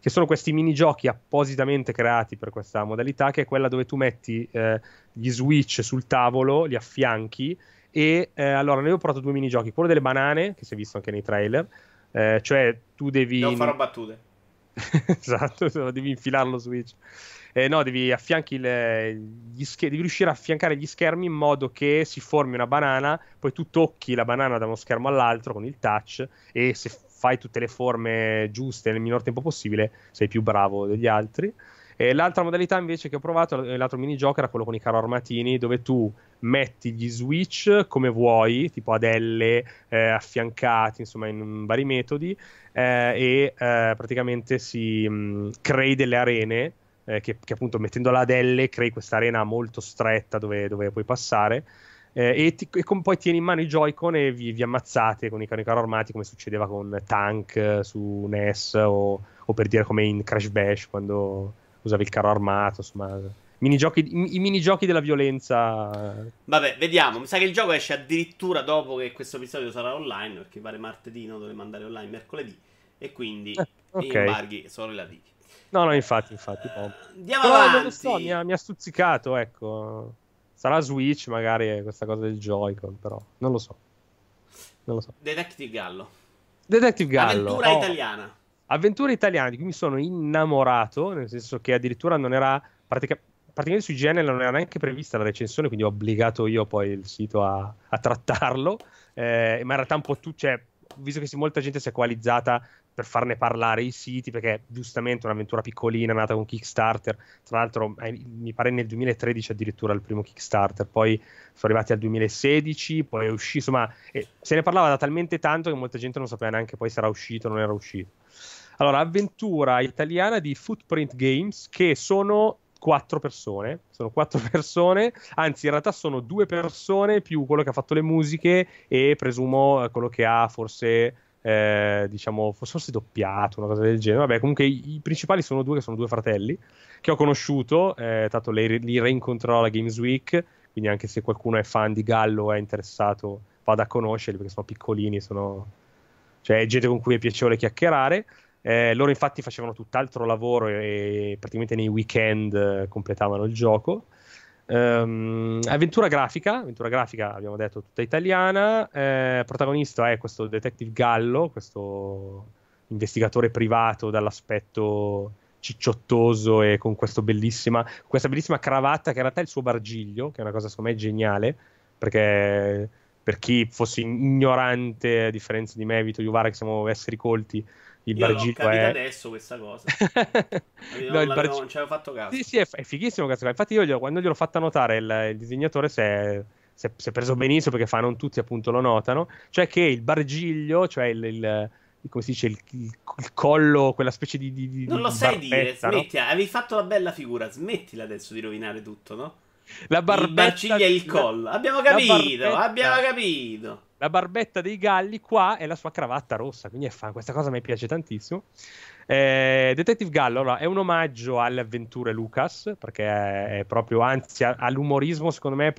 che sono questi minigiochi appositamente creati per questa modalità, che è quella dove tu metti eh, gli switch sul tavolo, li affianchi e eh, allora, ne ho provato due minigiochi. Quello delle banane, che si è visto anche nei trailer. Eh, cioè, tu devi. Non farò battute. esatto, devi infilarlo Switch. Eh, no, devi affianchi le, scher- devi riuscire a affiancare gli schermi in modo che si formi una banana, poi tu tocchi la banana da uno schermo all'altro con il touch e se fai tutte le forme giuste nel minor tempo possibile sei più bravo degli altri. E l'altra modalità invece che ho provato, l'altro minigioco era quello con i carro armatini, dove tu metti gli switch come vuoi, tipo ad L, eh, affiancati, insomma, in vari metodi, eh, e eh, praticamente si mh, mm, crei delle arene. Eh, che, che, appunto mettendo la L crei questa arena molto stretta dove, dove puoi passare eh, e, ti, e com- poi tieni in mano i Joy-Con e vi, vi ammazzate con i, con i carro armati come succedeva con Tank su NES o, o, per dire come in Crash Bash quando usavi il carro armato, insomma. Minigiochi, i, I minigiochi della violenza. Vabbè, vediamo. Mi sa che il gioco esce addirittura dopo che questo episodio sarà online, perché pare martedì, non dovrebbe mandare online mercoledì. E quindi eh, okay. gli embarghi sono relativi. No, no, infatti, infatti. Uh, andiamo Però avanti. Non lo so, mi ha, mi ha stuzzicato, ecco. Sarà Switch magari questa cosa del Joy-Con, però non lo so. Non lo so. Detective Gallo. Detective Gallo. Avventura oh. italiana avventure italiane di cui mi sono innamorato, nel senso che addirittura non era pratica- praticamente sui GN non era neanche prevista la recensione, quindi ho obbligato io poi il sito a, a trattarlo, eh, ma in realtà un po' tu, cioè, visto che molta gente si è coalizzata per farne parlare i siti, perché giustamente un'avventura piccolina nata con Kickstarter, tra l'altro eh, mi pare nel 2013 addirittura il primo Kickstarter, poi sono arrivati al 2016, poi è uscito, insomma, eh, se ne parlava da talmente tanto che molta gente non sapeva neanche poi se era uscito o non era uscito. Allora, avventura italiana di Footprint Games che sono quattro persone. Sono quattro persone, anzi, in realtà sono due persone più quello che ha fatto le musiche e presumo quello che ha forse. Eh, diciamo forse doppiato una cosa del genere vabbè comunque i, i, principali sono due che sono due fratelli che ho conosciuto eh, tanto li, li reincontrerò alla Games Week quindi anche se qualcuno è fan di Gallo è interessato vado a conoscerli perché sono piccolini sono cioè gente con cui è piacevole chiacchierare eh, loro infatti facevano tutt'altro lavoro e, praticamente nei weekend eh, completavano il gioco. Um, avventura grafica, avventura grafica abbiamo detto tutta italiana, eh, protagonista è questo detective Gallo, questo investigatore privato dall'aspetto cicciottoso e con bellissima, questa bellissima cravatta che in realtà è il suo bargiglio, che è una cosa secondo me geniale, perché per chi fosse ignorante, a differenza di me, Vito Juvara, che siamo esseri colti, il Io è adesso questa cosa. No, il bargi... non ci avevo fatto caso. Sì sì è, è fighissimo questo infatti io quando gliel'ho fatta notare il, il disegnatore si è, si, è, preso benissimo perché fa non tutti appunto lo notano. Cioè che il bargiglio cioè il, il come si dice il, il, collo quella specie di, di, non lo sai dire smetti no? avevi fatto la bella figura smettila adesso di rovinare tutto no? La barbetta il e il collo abbiamo capito abbiamo capito la barbetta dei galli qua è la sua cravatta rossa, quindi è fan. Questa cosa mi piace tantissimo. Eh, Detective Gallo allora, è un omaggio alle avventure Lucas, perché è proprio, anzi, all'umorismo, secondo me,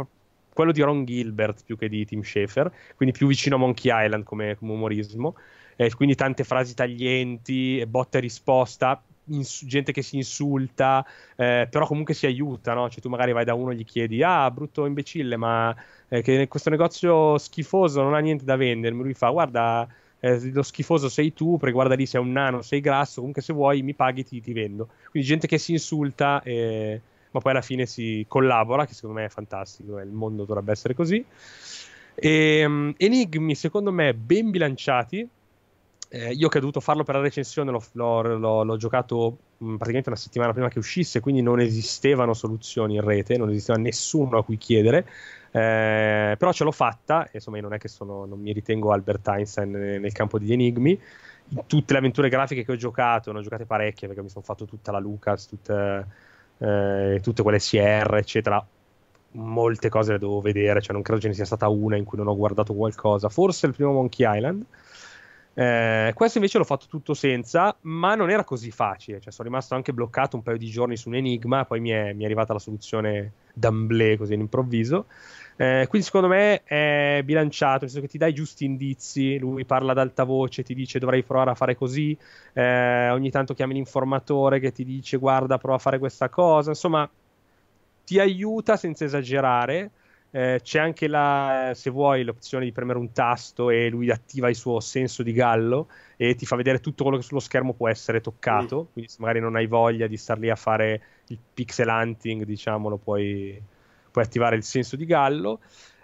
quello di Ron Gilbert più che di Tim Schafer, quindi più vicino a Monkey Island come, come umorismo. Eh, quindi tante frasi taglienti, botta e risposta, ins- gente che si insulta, eh, però comunque si aiuta, no? Cioè tu magari vai da uno e gli chiedi, ah, brutto imbecille, ma eh, che questo negozio schifoso non ha niente da vendermi. Lui fa, guarda, eh, lo schifoso sei tu, perché guarda lì sei un nano, sei grasso, comunque se vuoi mi paghi ti, ti vendo. Quindi gente che si insulta, eh, ma poi alla fine si collabora, che secondo me è fantastico, il mondo dovrebbe essere così. E, um, enigmi, secondo me, ben bilanciati. Eh, io che ho dovuto farlo per la recensione, l'ho, l'ho, l'ho, l'ho giocato mh, praticamente una settimana prima che uscisse, quindi non esistevano soluzioni in rete, non esisteva nessuno a cui chiedere. Eh, però ce l'ho fatta, insomma, io non è che sono, non mi ritengo Albert Einstein nel, campo degli enigmi. Tutte le avventure grafiche che ho giocato, ne ho giocate parecchie perché mi sono fatto tutta la Lucas, tutte, eh, tutte quelle CR, eccetera. Molte cose le devo vedere, cioè non credo ce ne sia stata una in cui non ho guardato qualcosa. Forse il primo Monkey Island. Eh, questo invece l'ho fatto tutto senza, ma non era così facile. Cioè, sono rimasto anche bloccato un paio di giorni su un enigma, poi mi è, mi è arrivata la soluzione d'amblè così in improvviso. Eh, quindi secondo me è bilanciato, nel senso che ti dai giusti indizi, lui parla ad alta voce, ti dice dovrai provare a fare così, eh, ogni tanto chiami l'informatore che ti dice guarda prova a fare questa cosa, insomma ti aiuta senza esagerare. Eh, c'è anche la, se vuoi, l'opzione di premere un tasto e lui attiva il suo senso di gallo e ti fa vedere tutto quello che sullo schermo può essere toccato. Mm. Quindi, se magari non hai voglia di star lì a fare il pixel hunting, diciamo, lo puoi, puoi attivare il senso di gallo.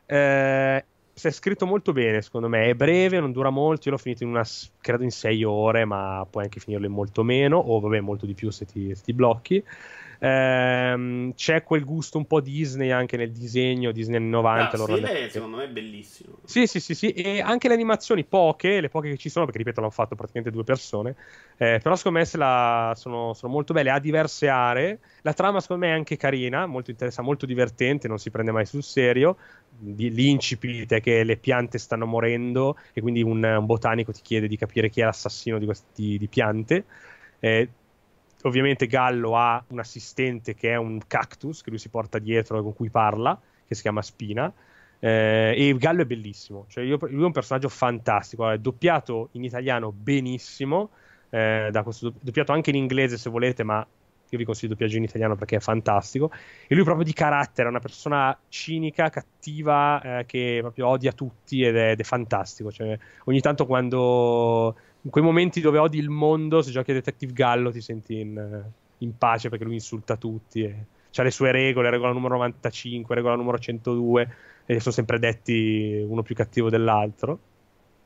Eh, si è scritto molto bene, secondo me. È breve, non dura molto. Io l'ho finito in una, credo in sei ore, ma puoi anche finirlo in molto meno, o vabbè, molto di più se ti, se ti blocchi. Ehm, c'è quel gusto un po' Disney anche nel disegno, Disney anni 90. Ah, sì, lei, secondo me è bellissimo. Sì, sì, sì, sì, e anche le animazioni, poche, le poche che ci sono, perché ripeto, l'hanno fatto praticamente due persone, eh, però secondo me la, sono, sono, molto belle, ha diverse aree, la trama secondo me è anche carina, molto interessante, molto divertente, non si prende mai sul serio, l'incipit è che le piante stanno morendo e quindi un, un botanico ti chiede di capire chi è l'assassino di queste di piante. Eh, ovviamente Gallo ha un assistente che è un cactus che lui si porta dietro e con cui parla, che si chiama Spina. Eh, e Gallo è bellissimo, cioè io, lui è un personaggio fantastico, è doppiato in italiano benissimo, eh, questo, doppiato anche in inglese se volete, ma io vi consiglio doppiaggio in italiano perché è fantastico. E lui proprio di carattere, è una persona cinica, cattiva, eh, che proprio odia tutti ed è, ed è fantastico. Cioè, ogni tanto quando in quei momenti dove odi il mondo, se giochi a Detective Gallo ti senti in, in pace perché lui insulta tutti. E ha le sue regole, regola numero 95, regola numero 102, e sono sempre detti uno più cattivo dell'altro.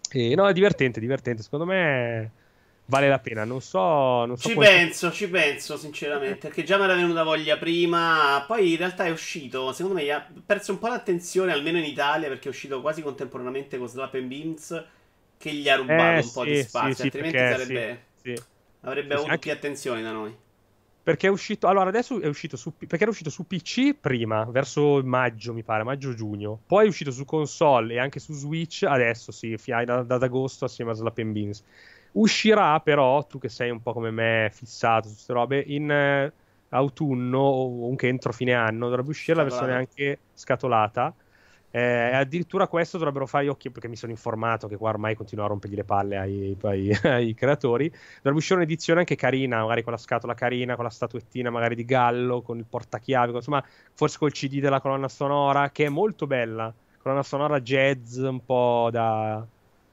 E no, è divertente, divertente. Secondo me vale la pena. Non so. Non so ci quanto... penso, ci penso, sinceramente. Perché già mi era venuta voglia prima. Poi in realtà è uscito. Secondo me ha perso un po' l'attenzione, almeno in Italia, perché è uscito quasi contemporaneamente con Slap and Beams che gli ha rubato eh, un po' di spazio, sì, altrimenti perché, sarebbe, avrebbe avuto anche... più attenzione da noi. Perché è uscito, allora adesso è uscito su, perché era uscito su PC prima, verso maggio mi pare, maggio-giugno, poi è uscito su console e anche su Switch adesso sì, da, da, agosto assieme a Slap and Beans. Uscirà però, tu che sei un po' come me fissato su queste robe, in eh, autunno o anche entro fine anno dovrebbe uscire scatolata. la versione anche scatolata eh, addirittura questo dovrebbero fare occhi perché mi sono informato che qua ormai continua a rompergli le palle ai, ai, ai, creatori. Dovrebbe uscire un'edizione anche carina, magari con la scatola carina, con la statuettina magari di Gallo, con il portachiavi, insomma, forse col CD della colonna sonora, che è molto bella. Colonna sonora jazz, un po' da.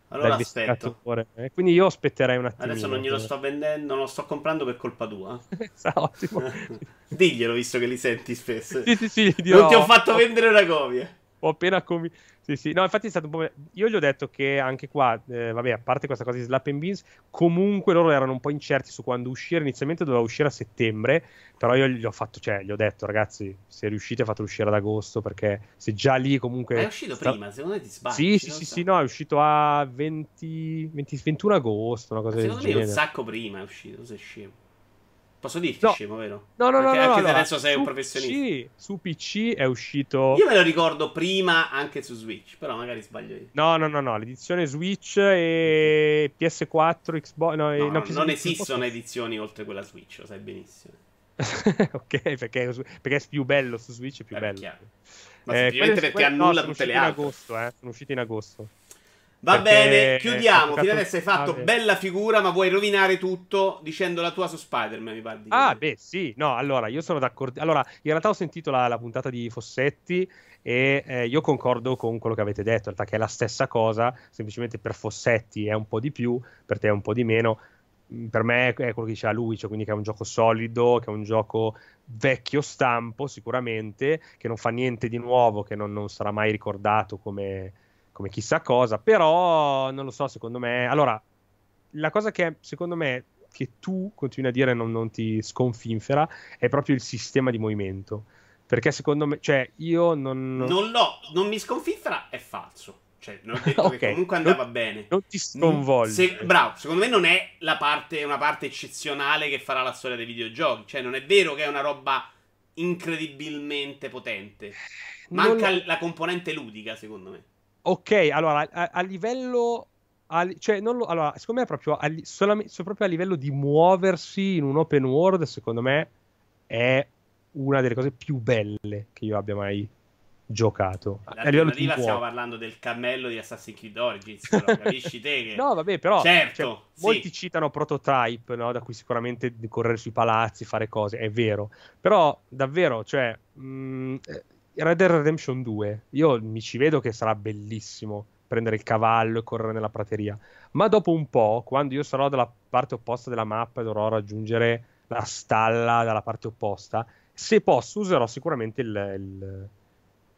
Allora aspetto. Eh, quindi io aspetterei un attimo. Adesso non glielo sto vendendo, non lo sto comprando per colpa tua. Ottimo. Diglielo visto che li senti spesso. Sì, sì, sì, non ti ho fatto vendere una copia ho appena convinto. Sì, sì. No, infatti è stato un po'. Io gli ho detto che anche qua, eh, vabbè, a parte questa cosa di Slap and Beans, comunque loro erano un po' incerti su quando uscire. Inizialmente doveva uscire a settembre, però io gli ho fatto, cioè, gli ho detto, ragazzi, se riuscite fatelo uscire ad agosto, perché se già lì comunque. è uscito sta... prima, secondo me ti sbagli. Sì, sì, sì, sì, no, è uscito a 20, 20 21 agosto, una cosa secondo del genere. Secondo me un sacco prima è uscito, sei scemo. Posso dirti, No. scemo, vero? No, no, no, Anche- no, anche se allora, adesso sei un professionista. PC, su PC è uscito... Io me lo ricordo prima anche su Switch, però magari sbaglio io. No, no, no, no, l'edizione Switch e PS4, Xbox... No, No, no, no, PS4, non esistono edizioni oltre quella Switch, lo sai benissimo. ok, perché, perché è più bello su Switch, è più Eh, bello. chiaro. Ma Eh, semplicemente perché no, annulla sono tutte le uscite in altre. agosto, eh, sono uscite in agosto. Va Perché bene, chiudiamo. Fino adesso hai fatto Ah, bella figura, ma vuoi rovinare tutto dicendo la tua su Spider-Man, mi pare di Ah, beh, sì, no, allora io sono d'accordo. Allora, in realtà ho sentito la, la puntata di Fossetti e eh, io concordo con quello che avete detto, in realtà che è la stessa cosa, semplicemente per Fossetti è un po' di più, per te è un po' di meno. Mm, Per me è quello che diceva lui, cioè quindi che è un gioco solido, che è un gioco vecchio stampo sicuramente, che non fa niente di nuovo, che non, non sarà mai ricordato come, come chissà cosa, però non lo so, secondo me... Allora, la cosa che secondo me che tu continui a dire non, non ti sconfinfera è proprio il sistema di movimento. Perché secondo me, cioè, io non, Non l'ho, non mi sconfiffera, è falso. Cioè, non ho detto Ok, che comunque andava non- bene. non ti sconvolge. Se- bravo, secondo me non è la parte, una parte eccezionale che farà la storia dei videogiochi. Cioè, non è vero che è una roba incredibilmente potente. Manca Non- la componente ludica, secondo me. Ok, allora a, a livello. a cioè, non lo- allora, secondo me è proprio a, li- solame- so- proprio a livello di muoversi in un open world, secondo me è una delle cose più belle che io abbia mai giocato. A livello L'alternativa stiamo parlando del cammello di Assassin's Creed Origins, però, capisci te che... No, vabbè, però Certo, cioè, sì. molti citano Prototype, no? da cui sicuramente correre sui palazzi, fare cose, è vero. Però davvero, cioè, mh, eh, Red Dead Redemption 2, io mi ci vedo che sarà bellissimo prendere il cavallo e correre nella prateria. Ma dopo un po', quando io sarò dalla parte opposta della mappa e dovrò raggiungere la stalla dalla parte opposta, se posso userò sicuramente il, il-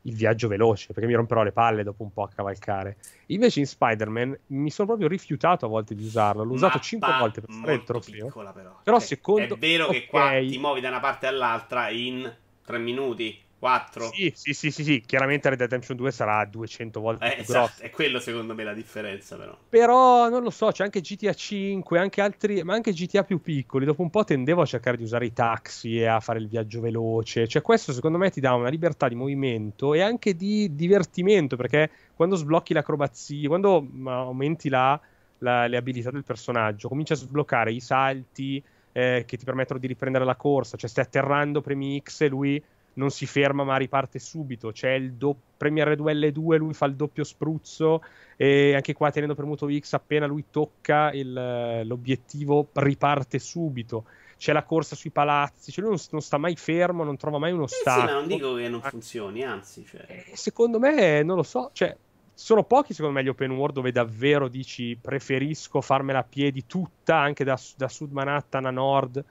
il viaggio veloce, perché mi romperò le palle dopo un po' a cavalcare. Invece in Spider-Man mi sono proprio rifiutato a volte di usarlo. L'ho usato Mappa 5 volte per fare il trofeo. piccola, però. Però Cioè, secondo- È vero che ok. qua ti muovi da una parte all'altra in 3 minuti, 4. Sì, sì, sì, sì, sì, chiaramente Red Dead Redemption 2 sarà 200 volte Eh, più esatto, grosso. è quello secondo me la differenza, però. Però non lo so, c'è anche GTA 5, anche altri, ma anche GTA più piccoli. Dopo un po' tendevo a cercare di usare i taxi e a fare il viaggio veloce. Cioè, questo secondo me ti dà una libertà di movimento e anche di divertimento, perché quando sblocchi l'acrobazia, quando mm, aumenti la- la- le abilità del personaggio, cominci a sbloccare i salti eh, che ti permettono di riprendere la corsa. Cioè, stai atterrando, premi X e lui non si ferma ma riparte subito. C'è il do- premi R2L2, lui fa il doppio spruzzo e anche qua tenendo premuto X appena lui tocca il- l'obiettivo riparte subito. C'è la corsa sui palazzi, cioè lui non, non sta mai fermo, non trova mai uno Eh sì, ma non dico che non funzioni, anzi, cioè... Eh, Secondo me, non lo so, cioè, sono pochi secondo me gli open world dove davvero dici preferisco farmela a piedi tutta, anche da, da Sud Manhattan a Nord.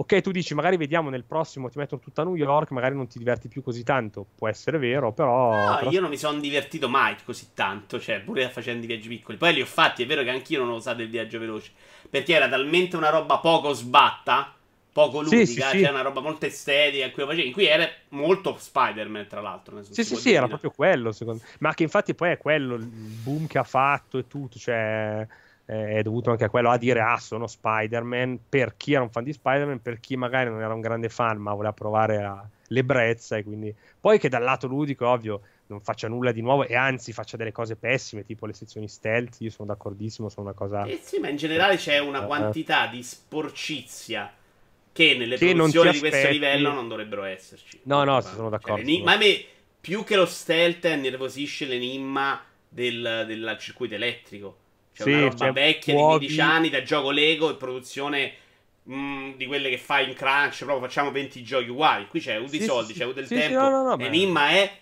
Ok, tu dici magari vediamo nel prossimo ti mettono tutta a New York, magari non ti diverti più così tanto, può essere vero, però... No, però- io non mi sono divertito mai così tanto, cioè, pure facendo i viaggi piccoli. Poi li ho fatti, è vero che anch'io non ho usato il viaggio veloce, perché era talmente una roba poco sbatta, poco Sì, ludica, sì, sì. cioè una roba molto estetica in cui lo facevi. Qui era molto Spider-Man, tra l'altro. Sì, sì, sì, era proprio quello, secondo me. Ma che infatti poi è quello il boom che ha fatto e tutto, cioè eh, è dovuto anche a quello a dire ah, sono Spider-Man, per chi era un fan di Spider-Man, per chi magari non era un grande fan, ma voleva provare la- l'ebbrezza e quindi poi che dal lato ludico, ovvio, non faccia nulla di nuovo e anzi faccia delle cose pessime, tipo le sezioni stealth, io sono d'accordissimo, sono una cosa Eh sì, ma in generale c'è una Eh. quantità di sporcizia che nelle Che produzioni di questo livello non dovrebbero esserci. No, no, Cioè, sono d'accordo. l'eni- ma a me, più che lo stealth, nervosisce l'enigma del, del circuito elettrico. Cioè Sì, una roba cioè, vecchia fuochi- di 15 anni da gioco Lego e produzione mh, di quelle che fai in crunch, proprio facciamo 20 giochi uguali. Qui c'è avuto i Sì, soldi, sì, c'è avuto il sì, sì, tempo. no, no, no, ma- L'enigma è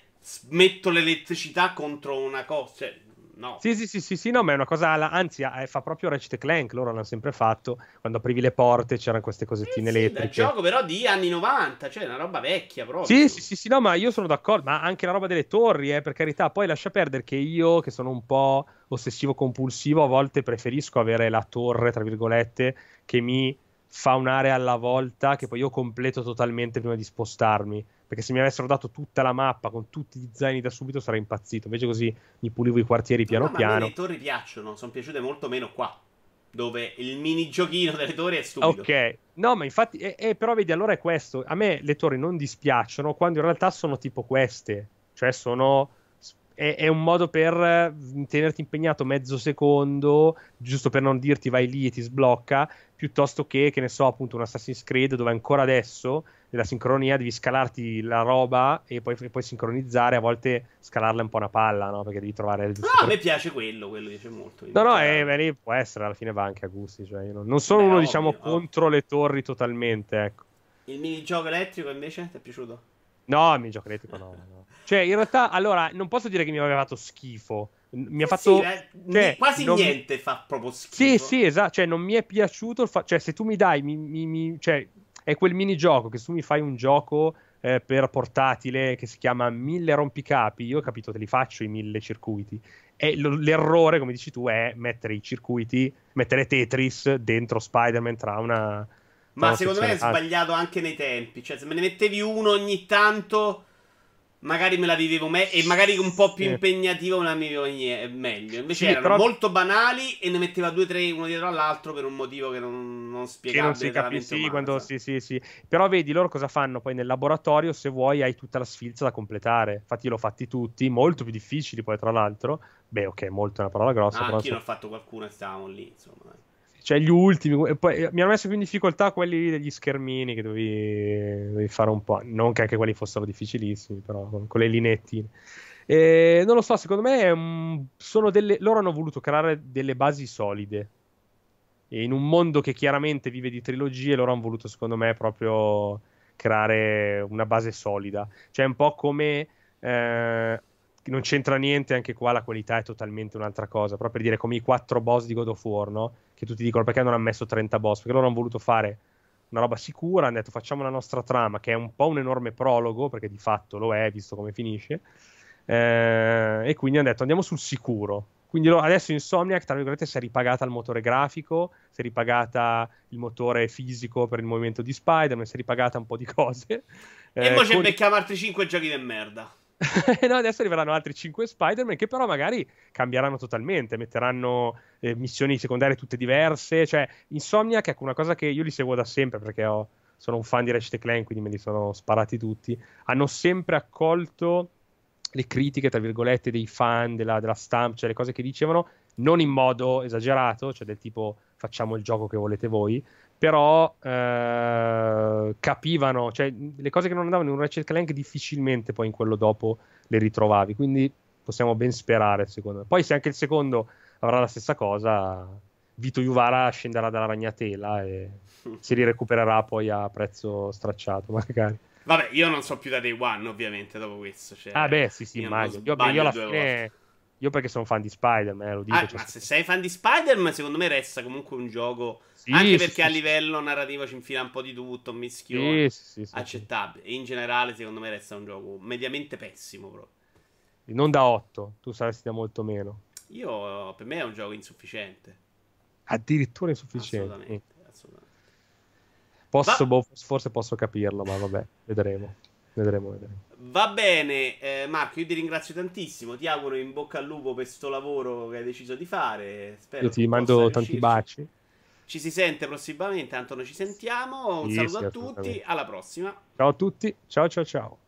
metto l'elettricità contro una cosa. Cioè, no. Sì, sì, sì, sì, sì, no, ma è una cosa, alla- anzi, eh, fa proprio Ratchet Clank, loro l'hanno sempre fatto, quando aprivi le porte c'erano queste Eh cosettine sì, da elettriche. gioco però di anni 90, cioè una roba vecchia proprio. Sì, sì, sì, sì, no, ma io sono d'accordo, ma anche la roba delle torri, eh, per carità, poi lascia perdere che io, che sono un po' ossessivo compulsivo, a volte preferisco avere la torre, tra virgolette, che mi fa un'area alla volta, che poi io completo totalmente prima di spostarmi, perché se mi avessero dato tutta la mappa con tutti gli zaini da subito sarei impazzito, invece così mi pulivo i quartieri piano No, ma a me piano. le torri piacciono, sono piaciute molto meno qua. dove il mini giochino delle torri è stupido. Ok, no, ma infatti, eh, eh, però vedi, allora è questo. A me le torri non dispiacciono quando in realtà sono tipo queste, cioè sono è, è, un modo per mm, tenerti impegnato mezzo secondo, giusto per non dirti vai lì e ti sblocca, piuttosto che, che ne so, appunto un Assassin's Creed dove ancora adesso nella sincronia devi scalarti la roba e poi, poi sincronizzare, a volte scalarla è un po' una palla, no? Perché devi trovare il giusto. No, a me piace quello, quello piace molto. No, no, eh, beh, può essere, alla fine va anche a gusti, cioè non, non, sono beh, uno, ovvio, diciamo, ovvio. contro le torri totalmente, ecco. Il minigioco elettrico invece ti è piaciuto? No, il minigioco elettrico no. no. Cioè, in realtà, allora, non posso dire che mi aveva fatto schifo. Mi ha fatto. Sì, eh, cioè, quasi niente fa proprio schifo. Sì, sì, esatto. Cioè, non mi è piaciuto. Fa... Cioè, se tu mi dai. Mi, mi, mi... Cioè, è quel minigioco che se tu mi fai un gioco eh, per portatile che si chiama mille rompicapi. Io ho capito, te li faccio i mille circuiti. E l- l'errore, come dici tu, è mettere i circuiti, mettere Tetris dentro Spider-Man tra una. Ma secondo me è sbagliato anche nei tempi. Cioè, se me ne mettevi uno ogni tanto magari me la vivevo me- e magari un po' più sì. impegnativo me la vivevo nie- meglio. Invece sì, erano però... molto banali e ne metteva due o tre uno dietro all'altro per un motivo che non, non spiegabile. Che non si capisce quando sì, sì, sì. Però vedi loro cosa fanno poi nel laboratorio se vuoi hai tutta la sfilza da completare. Infatti l'ho fatti tutti, molto più difficili poi tra l'altro. Beh, ok, molto è una parola grossa. Ah, anch'io ne ho fatto qualcuno e stavamo lì, insomma cioè gli ultimi. Poi, mi hanno messo più in difficoltà quelli degli schermini che dovevi, dovevi, fare un po'. Non che anche quelli fossero difficilissimi, però con, con le linettine. E, non lo so, secondo me sono delle, loro hanno voluto creare delle basi solide. E in un mondo che chiaramente vive di trilogie, loro hanno voluto, secondo me, proprio creare una base solida. Cioè, un po' come. Eh, non c'entra niente, anche qua la qualità è totalmente un'altra cosa. Però per dire come i quattro boss di God of War, no? Che tutti dicono perché non hanno messo 30 boss? Perché loro hanno voluto fare una roba sicura, hanno detto facciamo la nostra trama, che è un po' un enorme prologo, perché di fatto lo è, visto come finisce. Eh, e quindi hanno detto andiamo sul sicuro. Quindi adesso Insomniac, tra virgolette, si è ripagata il motore grafico, si è ripagata il motore fisico per il movimento di Spider-Man, si è ripagata un po' di cose. E eh, poi con... becchiamo altri 5 giochi di merda. no, adesso arriveranno altri 5 Spider-Man che però magari cambieranno totalmente, metteranno eh, missioni secondarie tutte diverse. Cioè, Insomnia, che è una cosa che io li seguo da sempre perché ho, sono un fan di Ratchet Clank, quindi me li sono sparati tutti. Hanno sempre accolto le critiche, tra virgolette, dei fan, della, della stampa, cioè le cose che dicevano, non in modo esagerato, cioè del tipo facciamo il gioco che volete voi, però eh, capivano, cioè le cose che non andavano in un Ratchet Clank difficilmente poi in quello dopo le ritrovavi, quindi possiamo ben sperare secondo me. Poi se anche il secondo avrà la stessa cosa, Vito Juvara scenderà dalla ragnatela e si rirecupererà poi a prezzo stracciato magari. Vabbè, io non so più da Day One ovviamente dopo questo. Cioè, ah beh, sì sì, immagino. Io, io alla fine... Volte io perché sono fan di Spider-Man, eh, lo dico. Ah, cioè, ma se sei fan di Spider-Man, secondo me resta comunque un gioco. Sì, anche perché sì, a livello narrativo ci infila un po' di tutto, un mischione sì, accettabile. E in generale, secondo me, resta un gioco mediamente pessimo. Proprio. Non da 8, tu saresti da molto meno. Io, per me, è un gioco insufficiente. Addirittura insufficiente. Assolutamente. assolutamente. Posso, boh, forse posso capirlo, ma vabbè, vedremo. Vedremo, vedremo. Va bene, eh, Marco, io ti ringrazio tantissimo. Ti auguro in bocca al lupo per questo lavoro che hai deciso di fare. Spero io ti mando tanti baci. Ci si sente prossimamente, tanto noi ci sentiamo. Un sì, saluto sì, a tutti, alla prossima. Ciao a tutti, ciao ciao ciao.